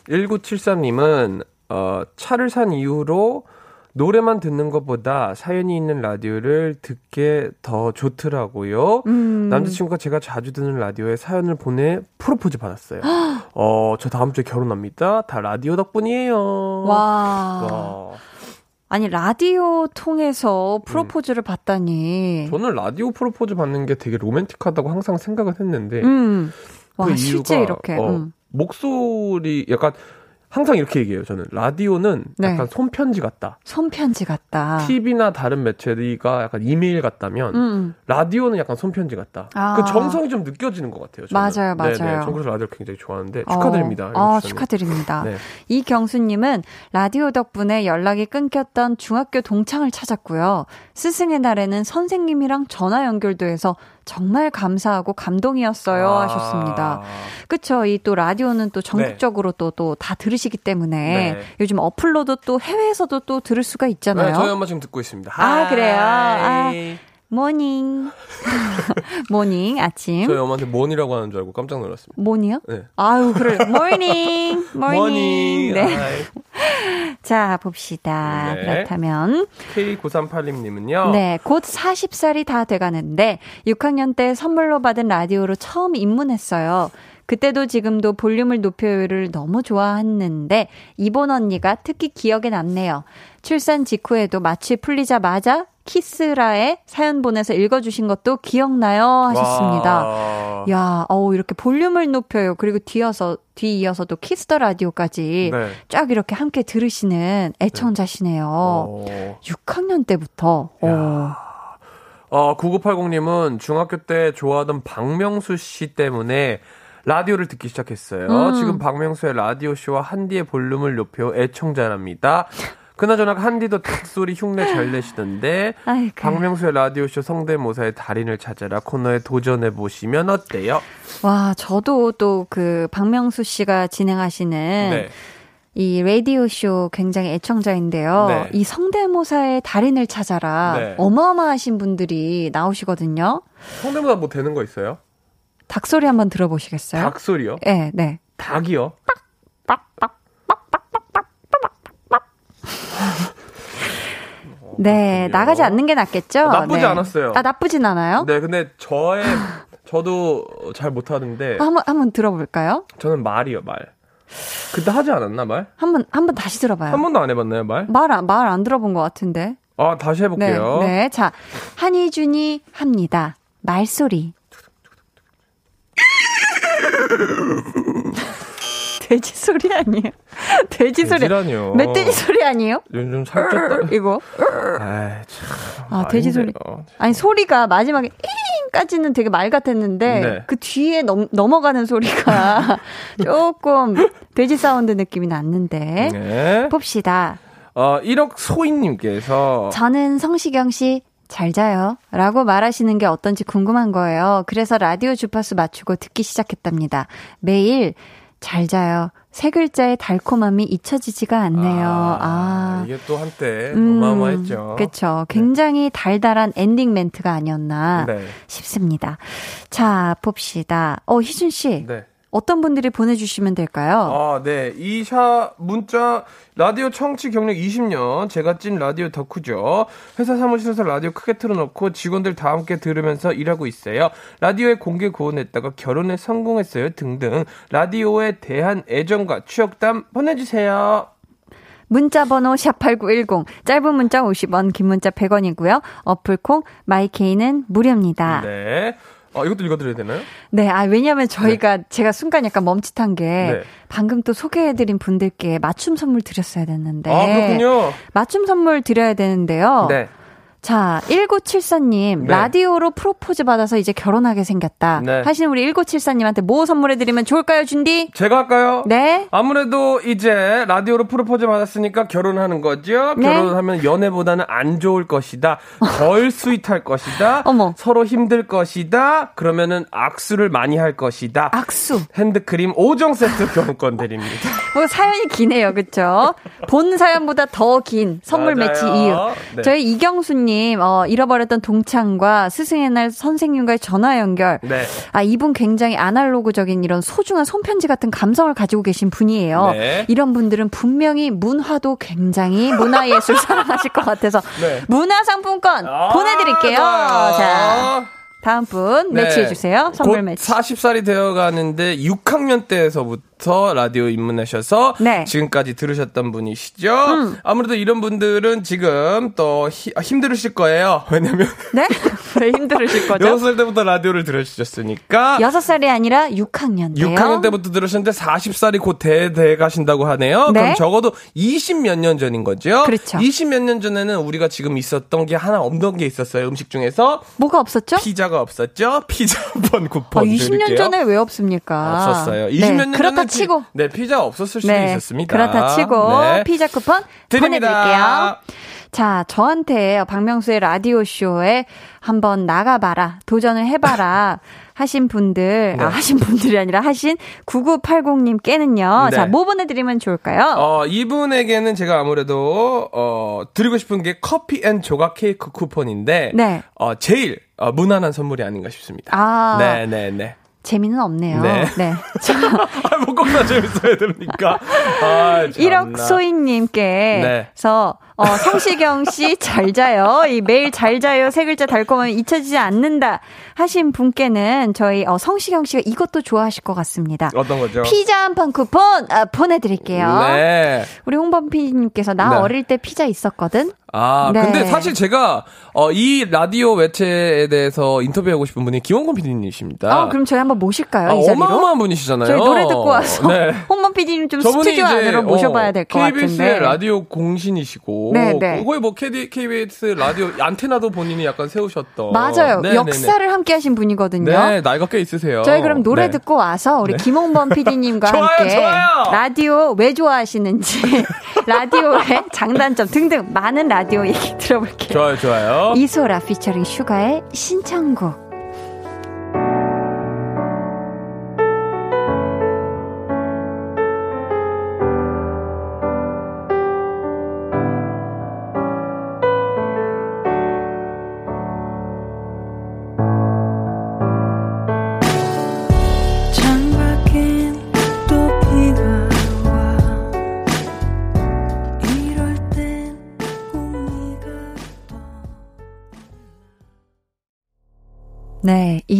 1973님은, 어, 차를 산 이후로 노래만 듣는 것보다 사연이 있는 라디오를 듣게 더 좋더라고요. 음. 남자친구가 제가 자주 듣는 라디오에 사연을 보내 프로포즈 받았어요. 어, 저 다음 주에 결혼합니다. 다 라디오 덕분이에요. 와. 와. 아니 라디오 통해서 프로포즈를 음. 받다니. 저는 라디오 프로포즈 받는 게 되게 로맨틱하다고 항상 생각을 했는데. 음. 와, 그 실제 이렇게. 어, 음. 목소리 약간 항상 이렇게 얘기해요. 저는 라디오는 네. 약간 손편지 같다. 손편지 같다. TV나 다른 매체가 약간 이메일 같다면 음. 라디오는 약간 손편지 같다. 아. 그 정성이 좀 느껴지는 것 같아요. 저는. 맞아요, 맞아요. 네네. 저 그래서 라디오 굉장히 좋아하는데 어. 축하드립니다. 어, 축하드립니다. 네. 이경수님은 라디오 덕분에 연락이 끊겼던 중학교 동창을 찾았고요. 스승의 날에는 선생님이랑 전화 연결도 해서 정말 감사하고 감동이었어요 아. 하셨습니다. 그쵸. 이 또 라디오는 또 전국적으로 네. 또또 다 들으시기 때문에 네. 요즘 어플로도 또 해외에서도 또 들을 수가 있잖아요. 네, 저희 엄마 지금 듣고 있습니다. 아, 그래요? 아. Morning. Morning, 아침. 저희 엄마한테 모니라고 하는 줄 알고 깜짝 놀랐습니다. 모니요? 네. 아유, 그래. Morning. Morning. 네. 자, 봅시다. 네. 그렇다면. K9382님은요. 네, 곧 40살이 다 돼가는데, 6학년 때 선물로 받은 라디오로 처음 입문했어요. 그때도 지금도 볼륨을 높여요를 너무 좋아했는데 이본 언니가 특히 기억에 남네요. 출산 직후에도 마취 풀리자마자 키스라의 사연 보내서 읽어주신 것도 기억나요? 하셨습니다. 와. 야, 어우, 이렇게 볼륨을 높여요. 그리고 뒤어서, 뒤이어서도 키스 더 라디오까지 네. 쫙 이렇게 함께 들으시는 애청자시네요. 네. 6학년 때부터. 어. 어, 9980님은 중학교 때 좋아하던 박명수 씨 때문에 라디오를 듣기 시작했어요. 음. 지금 박명수의 라디오쇼와 한디의 볼륨을 높여 애청자랍니다. 그나저나 한디도 닭소리 흉내 잘 내시던데 아이고. 박명수의 라디오쇼 성대모사의 달인을 찾아라 코너에 도전해 보시면 어때요? 와 저도 또 그 박명수 씨가 진행하시는 네. 이 라디오 쇼 굉장히 애청자인데요. 네. 이 성대모사의 달인을 찾아라 네. 어마어마하신 분들이 나오시거든요. 성대모사 뭐 되는 거 있어요? 닭소리 한번 들어보시겠어요? 닭소리요? 네, 네. 닭이요? 네, 나가지 않는 게 낫겠죠? 아, 나쁘지 네. 않았어요. 아, 나쁘진 않아요? 네, 근데 저의, 저도 잘 못하는데. 한 번, 한번 들어볼까요? 저는 말이요, 말. 그때 하지 않았나, 말? 한 번, 한 번 다시 들어봐요. 한 번도 안 해봤나요, 말? 말, 안, 말 안 들어본 것 같은데. 아, 다시 해볼게요. 네, 네. 자, 한희준이 합니다. 말소리. 돼지 소리 아니에요? 돼지 소리. 돼지라니요. 멧돼지 소리 아니에요? 요즘 살쪘다. 이거. 아이, 참. 아, 돼지 소리. 아니, 소리가 마지막에 까지는 되게 말 같았는데 네. 그 뒤에 넘, 넘어가는 소리가 조금 돼지 사운드 느낌이 났는데 네. 봅시다. 어, 1억 소인님께서 저는 성시경 씨 잘 자요. 라고 말하시는 게 어떤지 궁금한 거예요. 그래서 라디오 주파수 맞추고 듣기 시작했답니다. 매일 잘 자요. 세 글자의 달콤함이 잊혀지지가 않네요. 아, 아. 이게 또 한때 음, 어마어마했죠. 그렇죠. 굉장히 네. 달달한 엔딩 멘트가 아니었나 네. 싶습니다. 자, 봅시다. 어, 희준 씨. 네. 어떤 분들이 보내주시면 될까요? 아, 네. 이샤 문자 라디오 청취 경력 20년 제가 찐 라디오 덕후죠. 회사 사무실에서 라디오 크게 틀어놓고 직원들 다 함께 들으면서 일하고 있어요. 라디오에 공개 구원했다가 결혼에 성공했어요. 등등 라디오에 대한 애정과 추억담 보내주세요. 문자 번호 샵8910 짧은 문자 50원 긴 문자 100원이고요. 어플 콩 마이케이는 무료입니다. 네. 아, 이것도 읽어드려야 되나요? 네, 아, 왜냐면 저희가, 네. 제가 순간 약간 멈칫한 게, 네. 방금 또 소개해드린 분들께 맞춤 선물 드렸어야 됐는데. 아, 그렇군요. 맞춤 선물 드려야 되는데요. 네. 자, 1974님, 네. 라디오로 프로포즈 받아서 이제 결혼하게 생겼다. 네. 하신 우리 1974님한테 뭐 선물해드리면 좋을까요, 준디? 제가 할까요? 네. 아무래도 이제 라디오로 프로포즈 받았으니까 결혼하는 거죠? 네. 결혼하면 연애보다는 안 좋을 것이다. 덜 스윗할 것이다. 어머. 서로 힘들 것이다. 그러면은 악수를 많이 할 것이다. 악수. 핸드크림 5종 세트 교환권 드립니다. 뭐 사연이 기네요, 그쵸? 본 사연보다 더 긴 선물 맞아요. 매치 이유. 네. 저희 이경수님 님, 어, 잃어버렸던 동창과 스승의 날 선생님과의 전화 연결. 네. 아, 이분 굉장히 아날로그적인 이런 소중한 손편지 같은 감성을 가지고 계신 분이에요. 네. 이런 분들은 분명히 문화도 굉장히 문화예술 사랑하실 것 같아서 네. 문화상품권 아, 보내드릴게요. 좋아요. 자. 다음 분 네. 매치해 주세요. 선물 매치. 40살이 되어 가는데 6학년 때에서부터 라디오 입문하셔서 네. 지금까지 들으셨던 분이시죠. 음. 아무래도 이런 분들은 지금 또 히, 아, 힘들으실 거예요. 왜냐면 네? 왜 힘들으실 거죠? 6살 때부터 라디오를 들으셨으니까 6살이 아니라 6학년 때요. 6학년 때부터 들으셨는데 40살이 곧 대대 가신다고 하네요. 네? 그럼 적어도 20 몇 년 전인 거죠. 그렇죠. 20 몇 년 전에는 우리가 지금 있었던 게 하나 없던 게 있었어요. 음식 중에서 뭐가 없었죠? 피자 피자가 없었죠? 피자 번 쿠폰. 아, 20년 드릴게요. 전에 왜 없습니까? 없었어요. 20몇 네, 년 전에 치고. 네, 피자 없었을 수도 네, 있었습니다. 그렇다 치고 네. 피자 쿠폰 드립니다. 보내드릴게요. 자, 저한테 박명수의 라디오쇼에 한번 나가봐라, 도전을 해봐라. 하신 분들, 네. 아, 하신 분들이 아니라 하신 9980님께는요. 네. 자, 뭐 보내드리면 좋을까요? 어, 이분에게는 제가 아무래도, 어, 드리고 싶은 게 커피 and 조각 케이크 쿠폰인데, 네. 어, 제일 어, 무난한 선물이 아닌가 싶습니다. 아. 네네네. 네. 재미는 없네요. 네. 네. 아, 뭐꼭다 재밌어야 됩니까? 아, 1억 소희님께서, 네. 어, 성시경 씨, 잘 자요. 이 매일 잘 자요. 세 글자 달콤하면 잊혀지지 않는다. 하신 분께는 저희, 어, 성시경 씨가 이것도 좋아하실 것 같습니다. 어떤 거죠? 피자 한 판 쿠폰, 아, 보내드릴게요. 네. 우리 홍범피님께서 나 네. 어릴 때 피자 있었거든? 아, 네. 근데 사실 제가, 어, 이 라디오 매체에 대해서 인터뷰하고 싶은 분이 김원건 PD님이십니다. 아, 그럼 저희 한번 모실까요? 아? 어마어마한 분이시잖아요. 저희 노래 듣고 와서 네. 홍범 PD님 좀 스튜디오 안으로 모셔봐야 될것 KBS의 같은데. 라디오 공신이시고 네, 네. 거의 뭐 KBS 라디오 안테나도 본인이 약간 세우셨던 맞아요. 네, 네, 역사를 함께 하신 분이거든요. 네, 네, 나이가 꽤 있으세요. 저희 그럼 노래 네. 듣고 와서 우리 김홍범 PD님과 좋아요, 함께 좋아요. 라디오 왜 좋아하시는지 라디오의 장단점 등등 많은 라디오 얘기 들어볼게요. 좋아요, 좋아요. 이소라 피처링 슈가의 신청곡.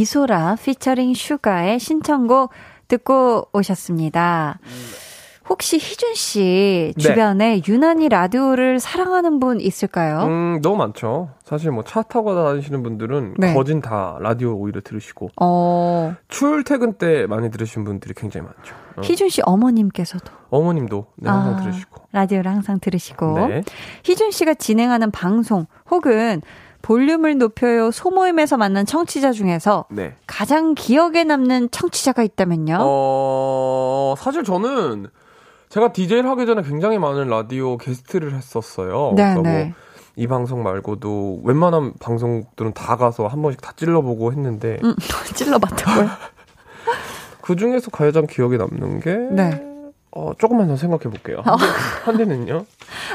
이소라 피처링 슈가의 신청곡 듣고 오셨습니다. 혹시 희준 씨 네. 주변에 유난히 라디오를 사랑하는 분 있을까요? 음, 너무 많죠. 사실 뭐 차 타고 다니시는 분들은 네. 거진 다 라디오 오히려 들으시고 어, 출퇴근 때 많이 들으신 분들이 굉장히 많죠. 어. 희준 씨 어머님께서도 어머님도 네, 항상 아, 들으시고. 라디오를 항상 들으시고 네. 희준 씨가 진행하는 방송 혹은 볼륨을 높여요 소모임에서 만난 청취자 중에서 네. 가장 기억에 남는 청취자가 있다면요? 어, 사실 저는 제가 DJ를 하기 전에 굉장히 많은 라디오 게스트를 했었어요. 네, 그러니까 네. 뭐이 방송 말고도 웬만한 방송들은 다 가서 한 번씩 다 찔러보고 했는데 음, 찔러봤다고요? 그 중에서 가장 기억에 남는 게 네. 어, 조금만 더 생각해 볼게요. 한 대는요?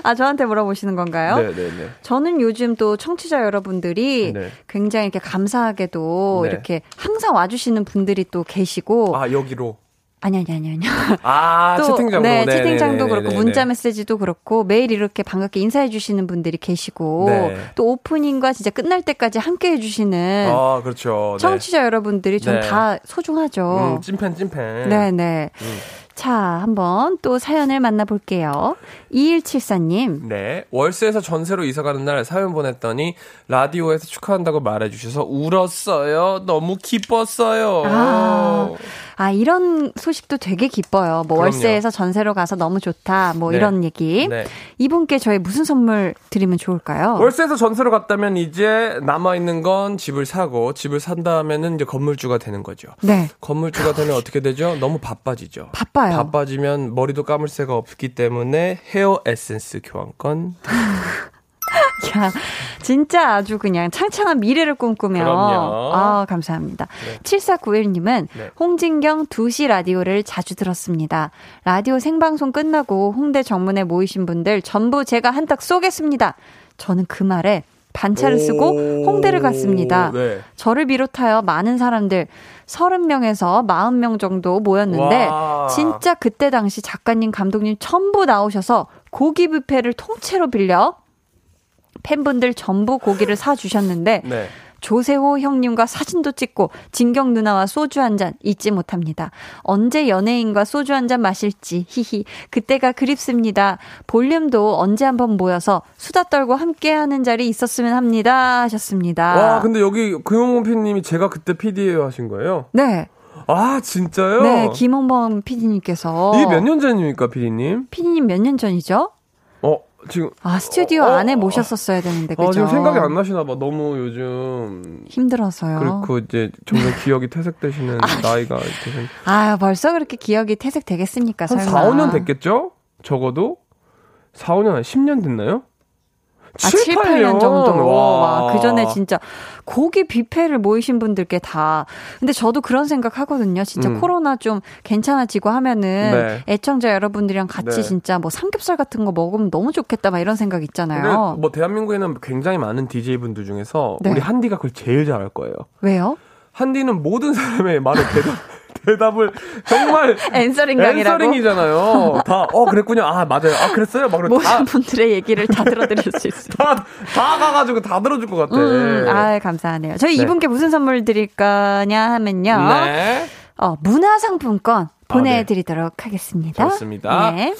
아 저한테 물어보시는 건가요? 네, 네, 네. 저는 요즘 또 청취자 여러분들이 네. 굉장히 이렇게 감사하게도 네. 이렇게 항상 와주시는 분들이 또 계시고 아, 여기로. 아니 아니 아니 아니 아, 또 채팅장으로. 네, 네, 채팅장도 네, 네, 그렇고 네, 문자 네. 메시지도 그렇고 매일 이렇게 반갑게 인사해 주시는 분들이 계시고 네. 또 오프닝과 진짜 끝날 때까지 함께 해 주시는 아, 그렇죠. 네. 청취자 여러분들이 전 네. 다 소중하죠. 음, 찐팬, 찐팬. 네, 네. 음. 자, 한번 또 사연을 만나볼게요. 2174님. 네. 월세에서 전세로 이사 가는 날 사연 보냈더니 라디오에서 축하한다고 말해 주셔서 울었어요. 너무 기뻤어요. 아. 아, 이런 소식도 되게 기뻐요. 뭐 그럼요. 월세에서 전세로 가서 너무 좋다. 뭐 네. 이런 얘기. 네. 이분께 저희 무슨 선물 드리면 좋을까요? 월세에서 전세로 갔다면 이제 남아 있는 건 집을 사고 집을 산 다음에는 이제 건물주가 되는 거죠. 네. 건물주가 되면 어떻게 되죠? 너무 바빠지죠. 바빠 요. 바빠지면 머리도 감을 새가 없기 때문에 헤어 에센스 교환권. 야, 진짜 아주 그냥 창창한 미래를 꿈꾸며. 그럼요. 아, 감사합니다. 네. 7491님은 네. 홍진경 2시 라디오를 자주 들었습니다. 라디오 생방송 끝나고 홍대 정문에 모이신 분들 전부 제가 한턱 쏘겠습니다. 저는 그 말에 반차를 쓰고 오. 홍대를 갔습니다. 네. 저를 비롯하여 많은 사람들 30명에서 40명 정도 모였는데 와. 진짜 그때 당시 작가님, 감독님 전부 나오셔서 고기 뷔페를 통째로 빌려 팬분들 전부 고기를 사 주셨는데 네. 조세호 형님과 사진도 찍고 진경 누나와 소주 한 잔 잊지 못합니다. 언제 연예인과 소주 한 잔 마실지 히히 그때가 그립습니다. 볼륨도 언제 한번 모여서 수다 떨고 함께하는 자리 있었으면 합니다 하셨습니다. 와, 근데 여기 금용원 PD님이 제가 그때 PD예요 하신 거예요? 네, 아, 진짜요? 네 김원범 PD님께서 이게 몇 년 전입니까, PD님? PD님 몇 년 전이죠? 어, 지금. 아 스튜디오 어, 어, 안에 모셨었어야 되는데 그죠? 아, 지금 생각이 안 나시나 봐. 너무 요즘. 힘들어서요. 그렇고 이제 점점 기억이 퇴색되시는 나이가 되신. 아 벌써 그렇게 기억이 퇴색되겠습니까? 한 설마. 4, 5년 됐겠죠? 적어도? 4, 5년, 아니 10년 됐나요? 아, 7, 8년 정도. 와. 와, 그 전에 진짜 고기 뷔페를 모이신 분들께 다. 근데 저도 그런 생각 하거든요. 진짜 음. 코로나 좀 괜찮아지고 하면은 네. 애청자 여러분들이랑 같이 네. 진짜 뭐 삼겹살 같은 거 먹으면 너무 좋겠다 막 이런 생각 있잖아요. 뭐 대한민국에는 굉장히 많은 DJ분들 중에서 네. 우리 한디가 그걸 제일 잘할 거예요. 왜요? 한디는 모든 사람의 말을 대답, 대답을 정말 answering 강이라고. answering이잖아요. 다, 어, 그랬군요. 아, 맞아요. 아, 그랬어요? 막 그러고 다, 모든 분들의 얘기를 다 들어드릴 수 있어요. 다, 다 가가지고 다 들어줄 것 같아. 음, 아, 감사하네요. 저희 네. 이분께 무슨 선물 드릴 거냐 하면요. 네. 어, 문화상품권 보내드리도록 하겠습니다. 좋습니다. 네.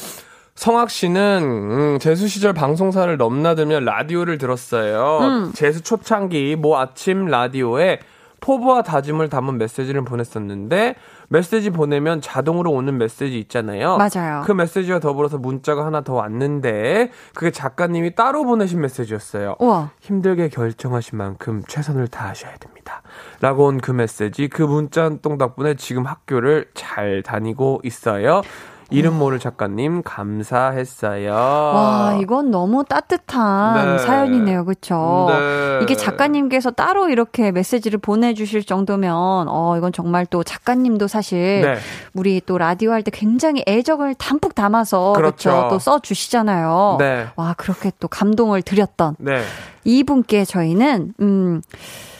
성학 씨는 음, 재수 시절 방송사를 넘나들며 라디오를 들었어요. 음. 재수 초창기 모 아침 라디오에 포부와 다짐을 담은 메시지를 보냈었는데 메시지 보내면 자동으로 오는 메시지 있잖아요. 맞아요. 그 메시지와 더불어서 문자가 하나 더 왔는데 그게 작가님이 따로 보내신 메시지였어요. 우와. 힘들게 결정하신 만큼 최선을 다하셔야 됩니다. 라고 온 그 메시지, 그 문자 한 통 덕분에 지금 학교를 잘 다니고 있어요. 이름 모를 작가님 감사했어요. 와, 이건 너무 따뜻한 네. 사연이네요. 그쵸? 네. 이게 작가님께서 따로 이렇게 메시지를 보내주실 정도면, 어, 이건 정말 또 작가님도 사실, 네. 우리 또 라디오 할 때 굉장히 애정을 담뿍 담아서, 그렇죠. 그렇죠. 또 써주시잖아요. 네. 와, 그렇게 또 감동을 드렸던 네. 이분께 저희는, 음,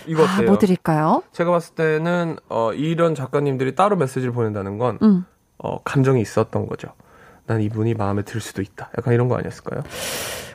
이거 아, 어때요? 뭐 드릴까요? 제가 봤을 때는 어, 이런 작가님들이 따로 메시지를 보낸다는 건 음. 어, 감정이 있었던 거죠. 난 이분이 마음에 들 수도 있다. 약간 이런 거 아니었을까요?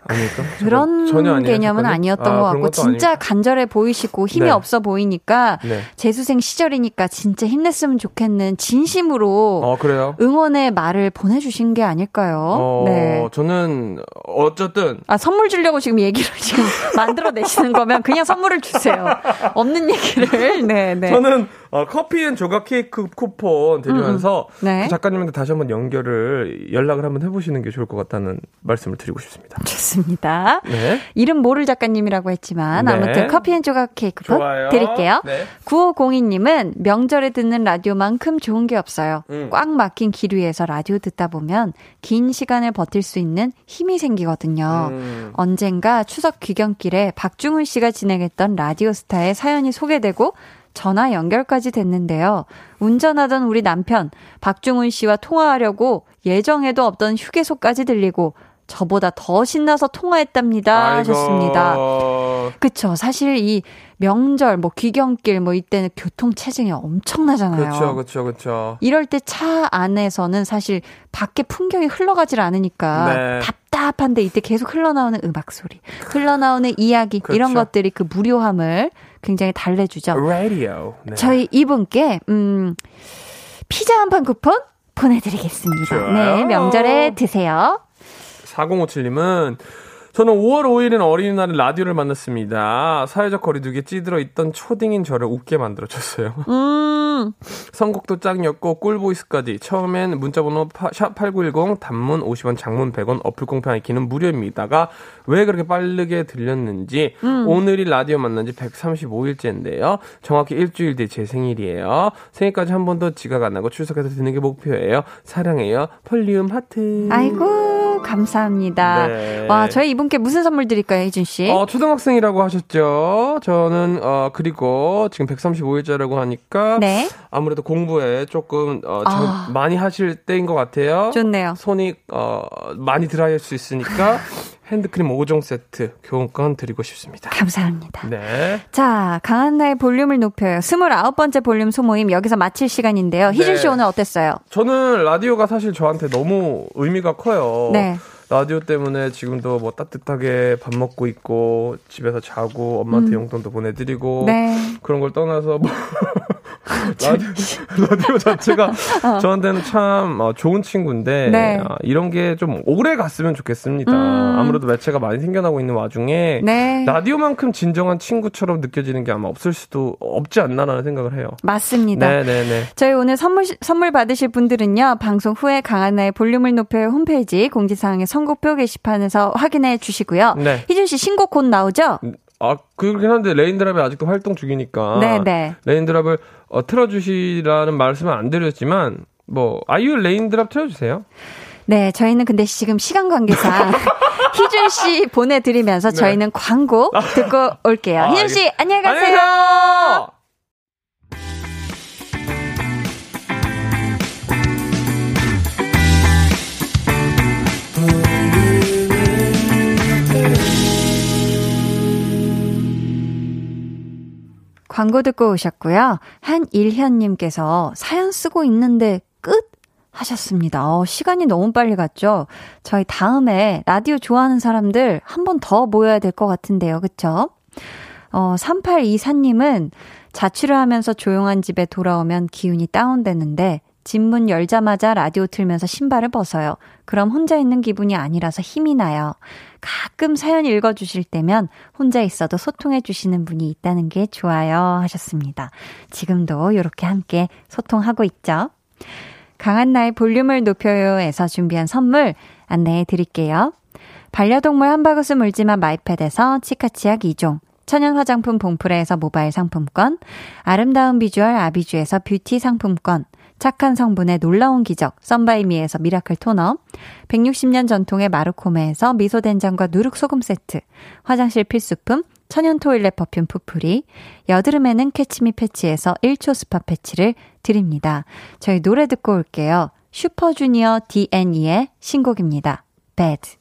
아닙니까? 그런 전혀 개념은? 아니었던 아, 것 같고 진짜 아니고. 간절해 보이시고 힘이 네. 없어 보이니까 네. 재수생 시절이니까 진짜 힘냈으면 좋겠는 진심으로 어. 응원의 말을 보내주신 게 아닐까요? 어, 네. 저는 어쨌든 아 선물 주려고 지금 얘기를 지금 만들어 내시는 거면 그냥 선물을 주세요. 없는 얘기를 네 네. 저는 어, 커피 and 조각 케이크 쿠폰 드리면서 음, 네. 그 작가님한테 다시 한번 연결을 연락을 한번 해보시는 게 좋을 것 같다는 말씀을 드리고 싶습니다. 좋습니다. 네. 이름 모를 작가님이라고 했지만 네. 아무튼 커피 and 조각 케이크 쿠폰. 드릴게요. 네. 9502님은 명절에 듣는 라디오만큼 좋은 게 없어요. 음. 꽉 막힌 길 위에서 라디오 듣다 보면 긴 시간을 버틸 수 있는 힘이 생기거든요. 음. 언젠가 추석 귀경길에 박중훈 씨가 진행했던 라디오 스타의 사연이 소개되고 전화 연결까지 됐는데요. 운전하던 우리 남편 박중훈 씨와 통화하려고 예정에도 없던 휴게소까지 들리고 저보다 더 신나서 통화했답니다. 하셨습니다. 그쵸. 사실 이 명절, 뭐 귀경길, 뭐 이때는 교통 체증이 엄청나잖아요. 그렇죠, 그렇죠, 그렇죠. 이럴 때 차 안에서는 사실 밖에 풍경이 흘러가질 않으니까 네. 답답한데 이때 계속 흘러나오는 음악 소리, 흘러나오는 이야기 이런 그렇죠. 것들이 그 무료함을 굉장히 달래주죠. 라디오. 네. 저희 이분께 음 피자 한 판 쿠폰 보내드리겠습니다. 좋아요. 네, 명절에 드세요. 4057님은 저는 5월 5일인 어린이날에 라디오를 만났습니다. 사회적 거리두기에 찌들어 있던 초딩인 저를 웃게 만들어줬어요. 음, 선곡도 짱이었고 꿀보이스까지 처음엔 문자번호 샵8910 단문 50원 장문 100원 어플 공평 이키는 무료입니다가 왜 그렇게 빠르게 들렸는지 오늘이 라디오 만난 지 135일째인데요. 정확히 일주일 뒤 제 생일이에요. 생일까지 한 번도 지각 안 하고 출석해서 듣는 게 목표예요. 사랑해요. 폴리움 하트. 아이고 감사합니다. 네. 와 저희 이분께 무슨 선물 드릴까요, 혜준 씨? 어, 초등학생이라고 하셨죠. 저는 어 그리고 지금 135일째라고 하니까 네, 아무래도 공부에 조금 어, 좀 아. 많이 하실 때인 것 같아요. 좋네요. 손이 어 많이 드라이할 수 있으니까 핸드크림 5종 세트 교환권 드리고 싶습니다. 감사합니다. 네. 자, 강한나의 볼륨을 높여요. 29번째 볼륨 소모임 여기서 마칠 시간인데요. 희준 씨 네. 오늘 어땠어요? 저는 라디오가 사실 저한테 너무 의미가 커요. 네. 라디오 때문에 지금도 뭐 따뜻하게 밥 먹고 있고 집에서 자고 엄마한테 용돈도 보내드리고 음. 네. 그런 걸 떠나서 뭐 라디오, 라디오 자체가 저한테는 참 어, 좋은 친구인데 어. 네. 어, 이런 게 좀 오래 갔으면 좋겠습니다. 음. 아무래도 매체가 많이 생겨나고 있는 와중에 네. 라디오만큼 진정한 친구처럼 느껴지는 게 아마 없을 수도 없지 않나라는 생각을 해요. 맞습니다. 네네네. 저희 오늘 선물, 선물 받으실 분들은요, 방송 후에 강한나의 볼륨을 높여요 홈페이지 공지사항의 선곡표 게시판에서 확인해 주시고요. 네. 희준 씨 신곡 곧 나오죠? 아, 그렇긴 한데 Rain Drop이 아직도 활동 중이니까 네네. Rain Drop을 어, 틀어주시라는 말씀은 안 드렸지만 뭐 아이유 Rain Drop 틀어주세요. 네, 저희는 근데 지금 시간 관계상 희준 씨 보내드리면서 저희는 광고 듣고 올게요. 네. 아, 희준 씨, 안녕히 가세요. 안녕히 가세요. 광고 듣고 오셨고요. 한일현님께서 사연 쓰고 있는데 끝? 하셨습니다. 어, 시간이 너무 빨리 갔죠? 저희 다음에 라디오 좋아하는 사람들 한 번 더 모여야 될 것 같은데요. 그쵸? 어, 3824님은 자취를 하면서 조용한 집에 돌아오면 기운이 다운되는데 집문 열자마자 라디오 틀면서 신발을 벗어요. 그럼 혼자 있는 기분이 아니라서 힘이 나요. 가끔 사연 읽어주실 때면 혼자 있어도 소통해 주시는 분이 있다는 게 좋아요 하셨습니다. 지금도 이렇게 함께 소통하고 있죠. 강한나의 볼륨을 높여요에서 준비한 선물 안내해 드릴게요. 반려동물 한바구스 물지만 마이패드에서 치카치약 2종, 천연 화장품 봉프레에서 모바일 상품권, 아름다운 비주얼 아비주에서 뷰티 상품권, 착한 성분의 놀라운 기적 썬바이미에서 miracle 토너 160년 전통의 마르코메에서 미소된장과 누룩소금 세트 화장실 필수품 천연 toilet perfume 푸풀이 여드름에는 캐치미 패치에서 1초 스파 패치를 드립니다. 저희 노래 듣고 올게요. 슈퍼주니어 D&E의 신곡입니다. Bad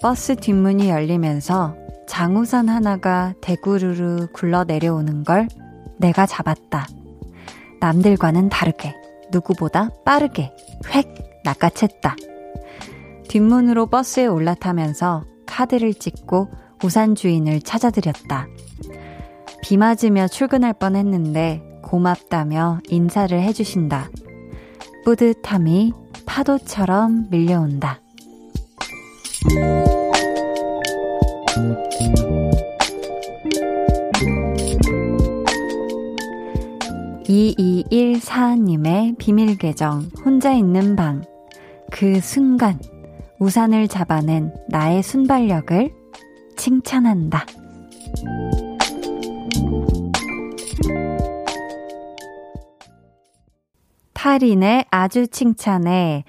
버스 뒷문이 열리면서 장우산 하나가 대구르르 굴러 내려오는 걸 내가 잡았다. 남들과는 다르게 누구보다 빠르게 획 낚아챘다. 뒷문으로 버스에 올라타면서 카드를 찍고 우산 주인을 찾아드렸다. 비 맞으며 출근할 뻔 했는데 고맙다며 인사를 해주신다. 뿌듯함이 파도처럼 밀려온다. 2214님의 비밀 계정, 혼자 있는 방. 그 순간, 우산을 잡아낸 나의 순발력을 칭찬한다. 타린의 아주 칭찬해.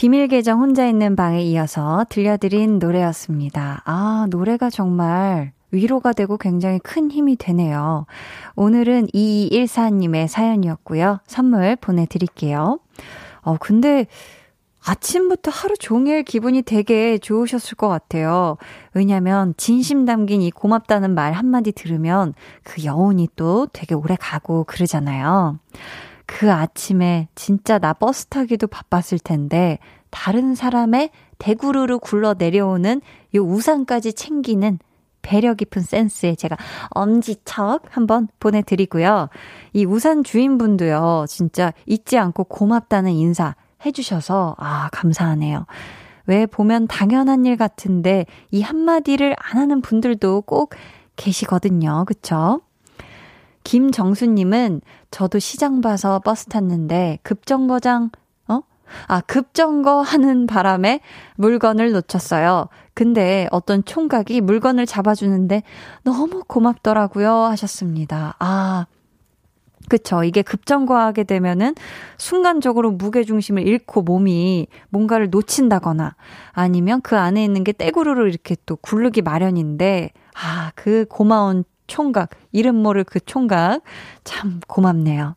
비밀 계정 혼자 있는 방에 이어서 들려드린 노래였습니다. 아, 노래가 정말 위로가 되고 굉장히 큰 힘이 되네요. 오늘은 2214님의 사연이었고요. 선물 보내드릴게요. 어, 근데 아침부터 하루 종일 기분이 되게 좋으셨을 것 같아요. 왜냐면 진심 담긴 이 고맙다는 말 한마디 들으면 그 여운이 또 되게 오래 가고 그러잖아요. 그 아침에 진짜 나 버스 타기도 바빴을 텐데 다른 사람의 대구르르 굴러 내려오는 요 우산까지 챙기는 배려 깊은 센스에 제가 엄지척 한번 보내드리고요. 이 우산 주인분도요, 진짜 잊지 않고 고맙다는 인사 해주셔서, 아, 감사하네요. 왜 보면 당연한 일 같은데 이 한마디를 안 하는 분들도 꼭 계시거든요. 그쵸? 김정수님은 저도 시장 봐서 버스 탔는데 급정거장 어? 아 급정거 하는 바람에 물건을 놓쳤어요. 근데 어떤 총각이 물건을 잡아주는데 너무 고맙더라고요 하셨습니다. 아 그쵸. 이게 급정거하게 되면은 순간적으로 무게중심을 잃고 몸이 뭔가를 놓친다거나 아니면 그 안에 있는 게 떼구르르 이렇게 또 굴르기 마련인데, 아, 그 고마운 총각, 이름 모를 그 총각, 참 고맙네요.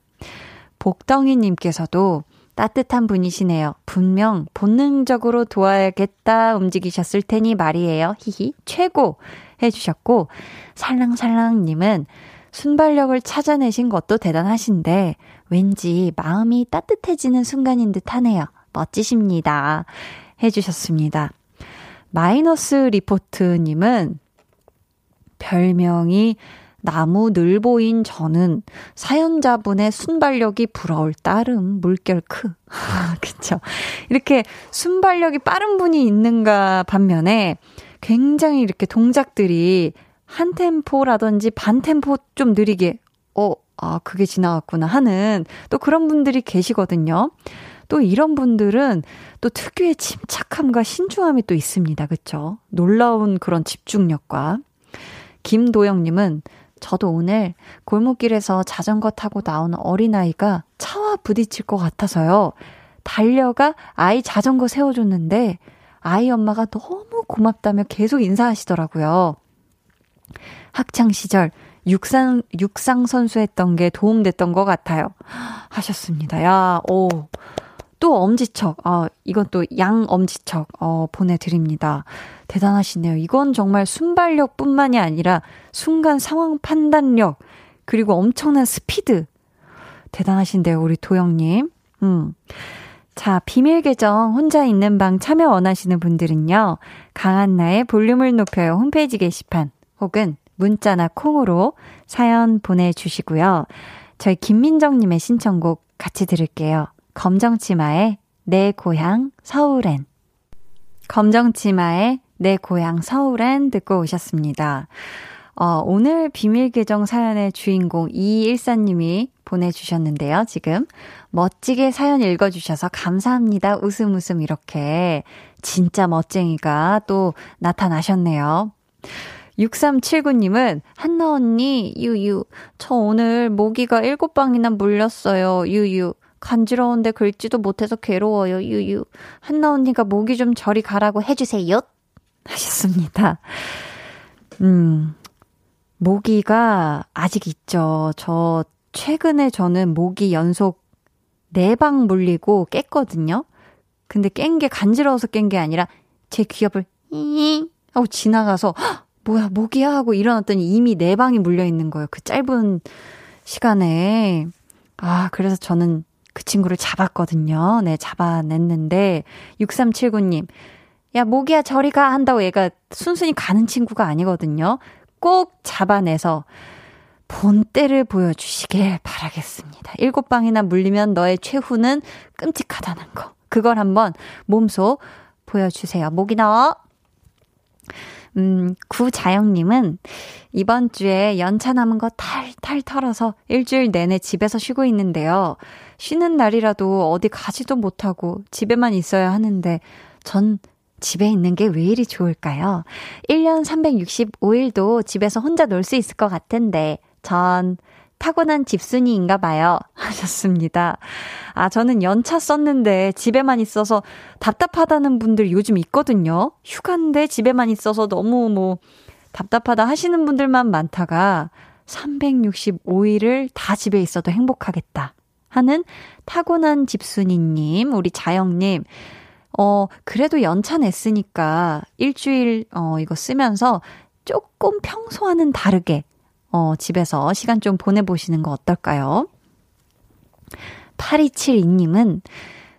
복덩이님께서도 따뜻한 분이시네요. 분명 본능적으로 도와야겠다 움직이셨을 테니 말이에요. 히히, 최고! 해주셨고, 살랑살랑님은 순발력을 찾아내신 것도 대단하신데, 왠지 마음이 따뜻해지는 순간인 듯 하네요. 멋지십니다. 해주셨습니다. 마이너스 리포트님은 별명이 나무 늘보인 저는 사연자분의 순발력이 부러울 따름 물결 크. 그쵸. 이렇게 순발력이 빠른 분이 있는가 반면에 굉장히 이렇게 동작들이 한 템포라든지 반 템포 좀 느리게, 어, 아, 그게 지나갔구나 하는 또 그런 분들이 계시거든요. 또 이런 분들은 또 특유의 침착함과 신중함이 또 있습니다. 그쵸? 놀라운 그런 집중력과. 김도영님은 저도 오늘 골목길에서 자전거 타고 나오는 어린아이가 차와 부딪힐 것 같아서요. 달려가 아이 자전거 세워줬는데 아이 엄마가 너무 고맙다며 계속 인사하시더라고요. 학창시절 육상, 육상 선수 했던 게 도움됐던 것 같아요. 하셨습니다. 야, 오. 또 엄지척, 아, 이건 또 양엄지척, 어, 보내드립니다. 대단하시네요. 이건 정말 순발력 뿐만이 아니라 순간 상황 판단력, 그리고 엄청난 스피드. 대단하신데요, 우리 도영님. 음. 자, 비밀 계정 혼자 있는 방 참여 원하시는 분들은요, 강한나의 볼륨을 높여요 홈페이지 게시판 혹은 문자나 콩으로 사연 보내 주시고요. 저희 김민정 님의 신청곡 같이 들을게요. 검정치마의 내 고향 서울엔. 검정치마의 내 고향 서울엔 듣고 오셨습니다. 어, 오늘 비밀 계정 사연의 주인공 이일사님이 보내주셨는데요. 지금 멋지게 사연 읽어주셔서 감사합니다. 웃음 웃음 이렇게 진짜 멋쟁이가 또 나타나셨네요. 6379님은 한나 언니 유유 저 오늘 모기가 7방이나 물렸어요. 유유 간지러운데 긁지도 못해서 괴로워요. 유유. 한나 언니가 목이 좀 저리 가라고 해주세요. 하셨습니다. 음, 모기가 아직 있죠. 저 최근에 저는 모기 연속 4방 물리고 깼거든요. 근데 깬 게 간지러워서 깬 게 아니라 제 귀엽을 잉 하고 지나가서 뭐야 모기야 하고 일어났더니 이미 4방이 물려 있는 거예요. 그 짧은 시간에. 아, 그래서 저는 그 친구를 잡았거든요. 네, 잡아냈는데 6379님. 야, 모기야 저리 가 한다고 얘가 순순히 가는 친구가 아니거든요. 꼭 잡아내서 본때를 보여주시길 바라겠습니다. 일곱 방이나 물리면 너의 최후는 끔찍하다는 거. 그걸 한번 몸소 보여주세요. 모기 나와. 음, 구자영님은 이번 주에 연차 남은 거 탈탈 털어서 일주일 내내 집에서 쉬고 있는데요. 쉬는 날이라도 어디 가지도 못하고 집에만 있어야 하는데 전 집에 있는 게 왜 이리 좋을까요? 1년 365일도 집에서 혼자 놀 수 있을 것 같은데 전 타고난 집순이인가 봐요. 하셨습니다. 아, 저는 연차 썼는데 집에만 있어서 답답하다는 분들 요즘 있거든요. 휴가인데 집에만 있어서 너무 뭐 답답하다 하시는 분들만 많다가 365일을 다 집에 있어도 행복하겠다 하는 타고난 집순이님, 우리 자영님. 어, 그래도 연차 냈으니까 일주일, 어, 이거 쓰면서 조금 평소와는 다르게 어, 집에서 시간 좀 보내보시는 거 어떨까요? 8272님은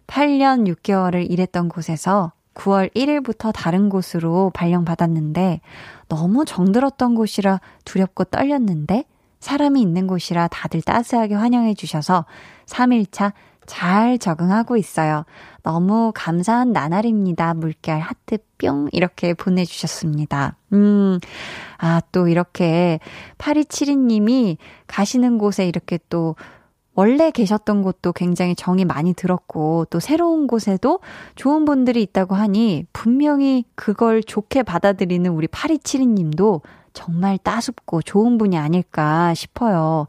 8년 6개월을 일했던 곳에서 9월 1일부터 다른 곳으로 발령받았는데 너무 정들었던 곳이라 두렵고 떨렸는데 사람이 있는 곳이라 다들 따스하게 환영해 주셔서 3일차 잘 적응하고 있어요. 너무 감사한 나날입니다. 물결 하트 뿅 이렇게 보내주셨습니다. 음, 아, 또 이렇게 8272님이 가시는 곳에 이렇게 또 원래 계셨던 곳도 굉장히 정이 많이 들었고 또 새로운 곳에도 좋은 분들이 있다고 하니 분명히 그걸 좋게 받아들이는 우리 8272님도 정말 따숩고 좋은 분이 아닐까 싶어요.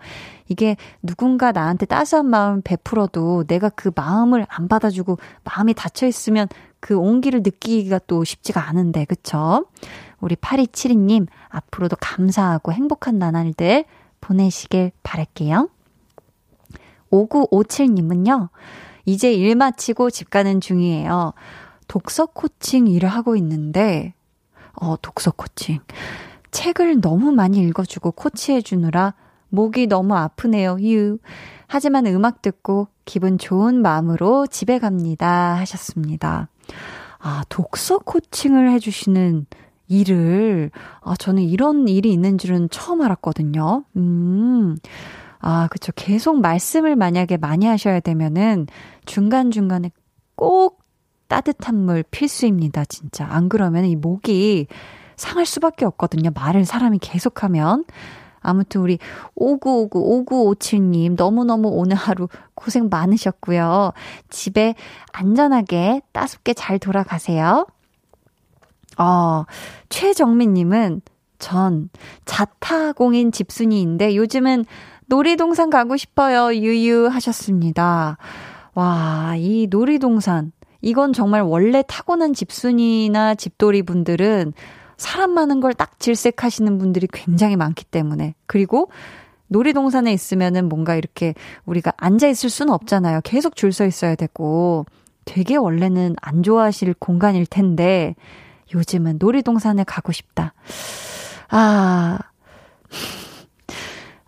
이게 누군가 나한테 따스한 마음 베풀어도 내가 그 마음을 안 받아주고 마음이 닫혀 있으면 그 온기를 느끼기가 또 쉽지가 않은데, 그쵸? 우리 8272님, 앞으로도 감사하고 행복한 나날들 보내시길 바랄게요. 5957님은요, 이제 일 마치고 집 가는 중이에요. 독서 코칭 일을 하고 있는데, 어, 독서 코칭. 책을 너무 많이 읽어주고 코치해주느라 목이 너무 아프네요. 유. 하지만 음악 듣고 기분 좋은 마음으로 집에 갑니다. 하셨습니다. 아, 독서 코칭을 해주시는 일을, 아, 저는 이런 일이 있는 줄은 처음 알았거든요. 음. 아, 그쵸. 계속 말씀을 만약에 많이 하셔야 되면은 중간중간에 꼭 따뜻한 물 필수입니다, 진짜. 안 그러면 이 목이 상할 수밖에 없거든요. 말을 사람이 계속하면. 아무튼 우리 5959 5957님 너무너무 오늘 하루 고생 많으셨고요. 집에 안전하게 따숩게 잘 돌아가세요. 어, 최정민님은 전 자타공인 집순이인데 요즘은 놀이동산 가고 싶어요. 유유 하셨습니다. 와, 이 놀이동산. 이건 정말 원래 타고난 집순이나 집돌이 분들은 사람 많은 걸 딱 질색하시는 분들이 굉장히 많기 때문에. 그리고 놀이동산에 있으면은 뭔가 이렇게 우리가 앉아 있을 수는 없잖아요. 계속 줄 서 있어야 되고. 되게 원래는 안 좋아하실 공간일 텐데 요즘은 놀이동산에 가고 싶다. 아.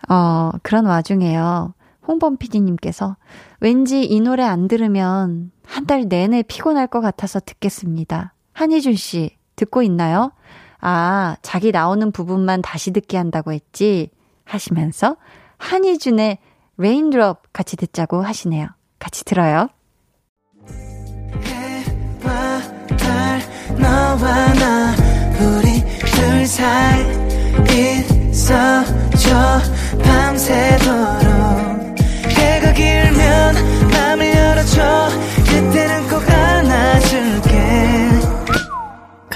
어, 그런 와중에요. 홍범 PD님께서 왠지 이 노래 안 들으면 한 달 내내 피곤할 것 같아서 듣겠습니다. 한희준 씨, 듣고 있나요? 아, 자기 나오는 부분만 다시 듣게 한다고 했지? 하시면서 한희준의 Rain Drop 같이 듣자고 하시네요. 같이 들어요. 해가 길면 맘을 열어줘, 그때는 꼭 안아줄게.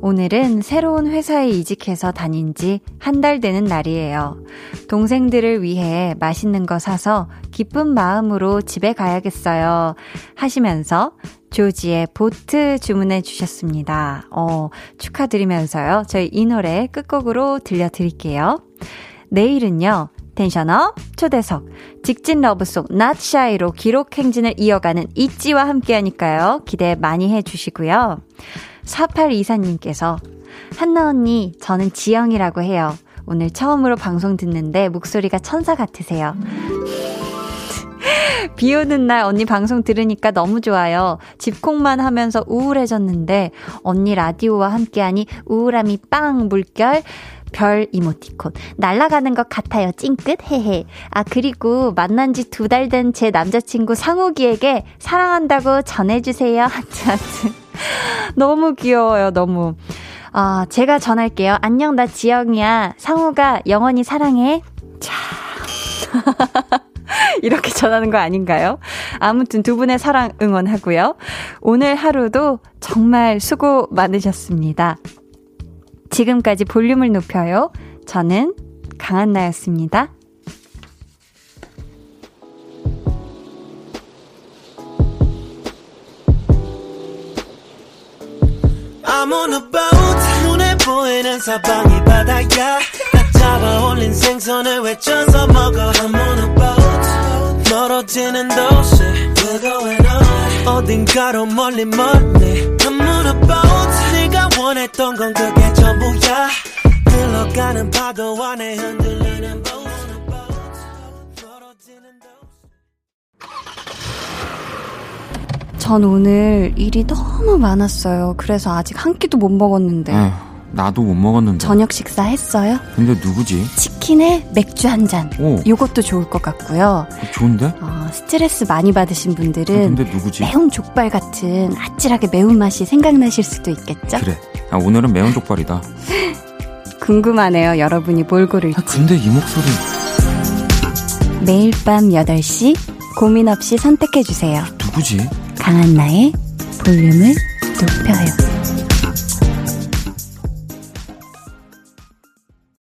오늘은 새로운 회사에 이직해서 다닌 지 한 달 되는 날이에요. 동생들을 위해 맛있는 거 사서 기쁜 마음으로 집에 가야겠어요. 하시면서 조지의 보트 주문해 주셨습니다. 어, 축하드리면서요. 저희 이 노래 끝곡으로 들려드릴게요. 내일은요. 텐션업 초대석 직진 러브송 Shy로 기록 행진을 이어가는 있지와 함께하니까요. 기대 많이 해주시고요. 4824님께서 한나 언니 저는 지영이라고 해요. 오늘 처음으로 방송 듣는데 목소리가 천사 같으세요. 비 오는 날 언니 방송 들으니까 너무 좋아요. 집콕만 하면서 우울해졌는데 언니 라디오와 함께하니 우울함이 빵 물결 별 이모티콘. 날아가는 것 같아요. 찡긋. 헤헤. 아, 그리고 만난 지 두 달 된 제 남자친구 상욱이에게 사랑한다고 전해주세요. 하트, 하트. 너무 귀여워요. 너무. 아, 제가 전할게요. 안녕, 나 지영이야. 상우가 영원히 사랑해. 자. 이렇게 전하는 거 아닌가요? 아무튼 두 분의 사랑 응원하고요. 오늘 하루도 정말 수고 많으셨습니다. 지금까지 볼륨을 높여요. 저는 강한나였습니다. I'm on a boat. 눈에 보이는 사방이 바다야. 딱 잡아 올린 생선을 외쳐서 먹어. I'm on a boat. 멀어지는 도시 going on 어딘가로 멀리 멀리. I'm on a boat 원했던 건 그게 전부야 흘러가는 파도 안에 흔들리는 전 오늘 일이 너무 많았어요. 그래서 아직 한 끼도 못 먹었는데. 에 나도 못 먹었는데. 저녁 식사 했어요? 근데 누구지? 치킨에 맥주 한 잔. 오. 요것도 좋을 것 같고요. 좋은데? 어, 스트레스 많이 받으신 분들은. 아, 근데 누구지? 매운 족발 같은 아찔하게 매운 맛이 생각나실 수도 있겠죠? 그래. 아, 오늘은 매운 족발이다. 궁금하네요. 여러분이 뭘 고를지. 아, 근데 이 목소리. 매일 밤 8시 고민 없이 선택해 주세요. 누구지? 강한나의 볼륨을 높여요.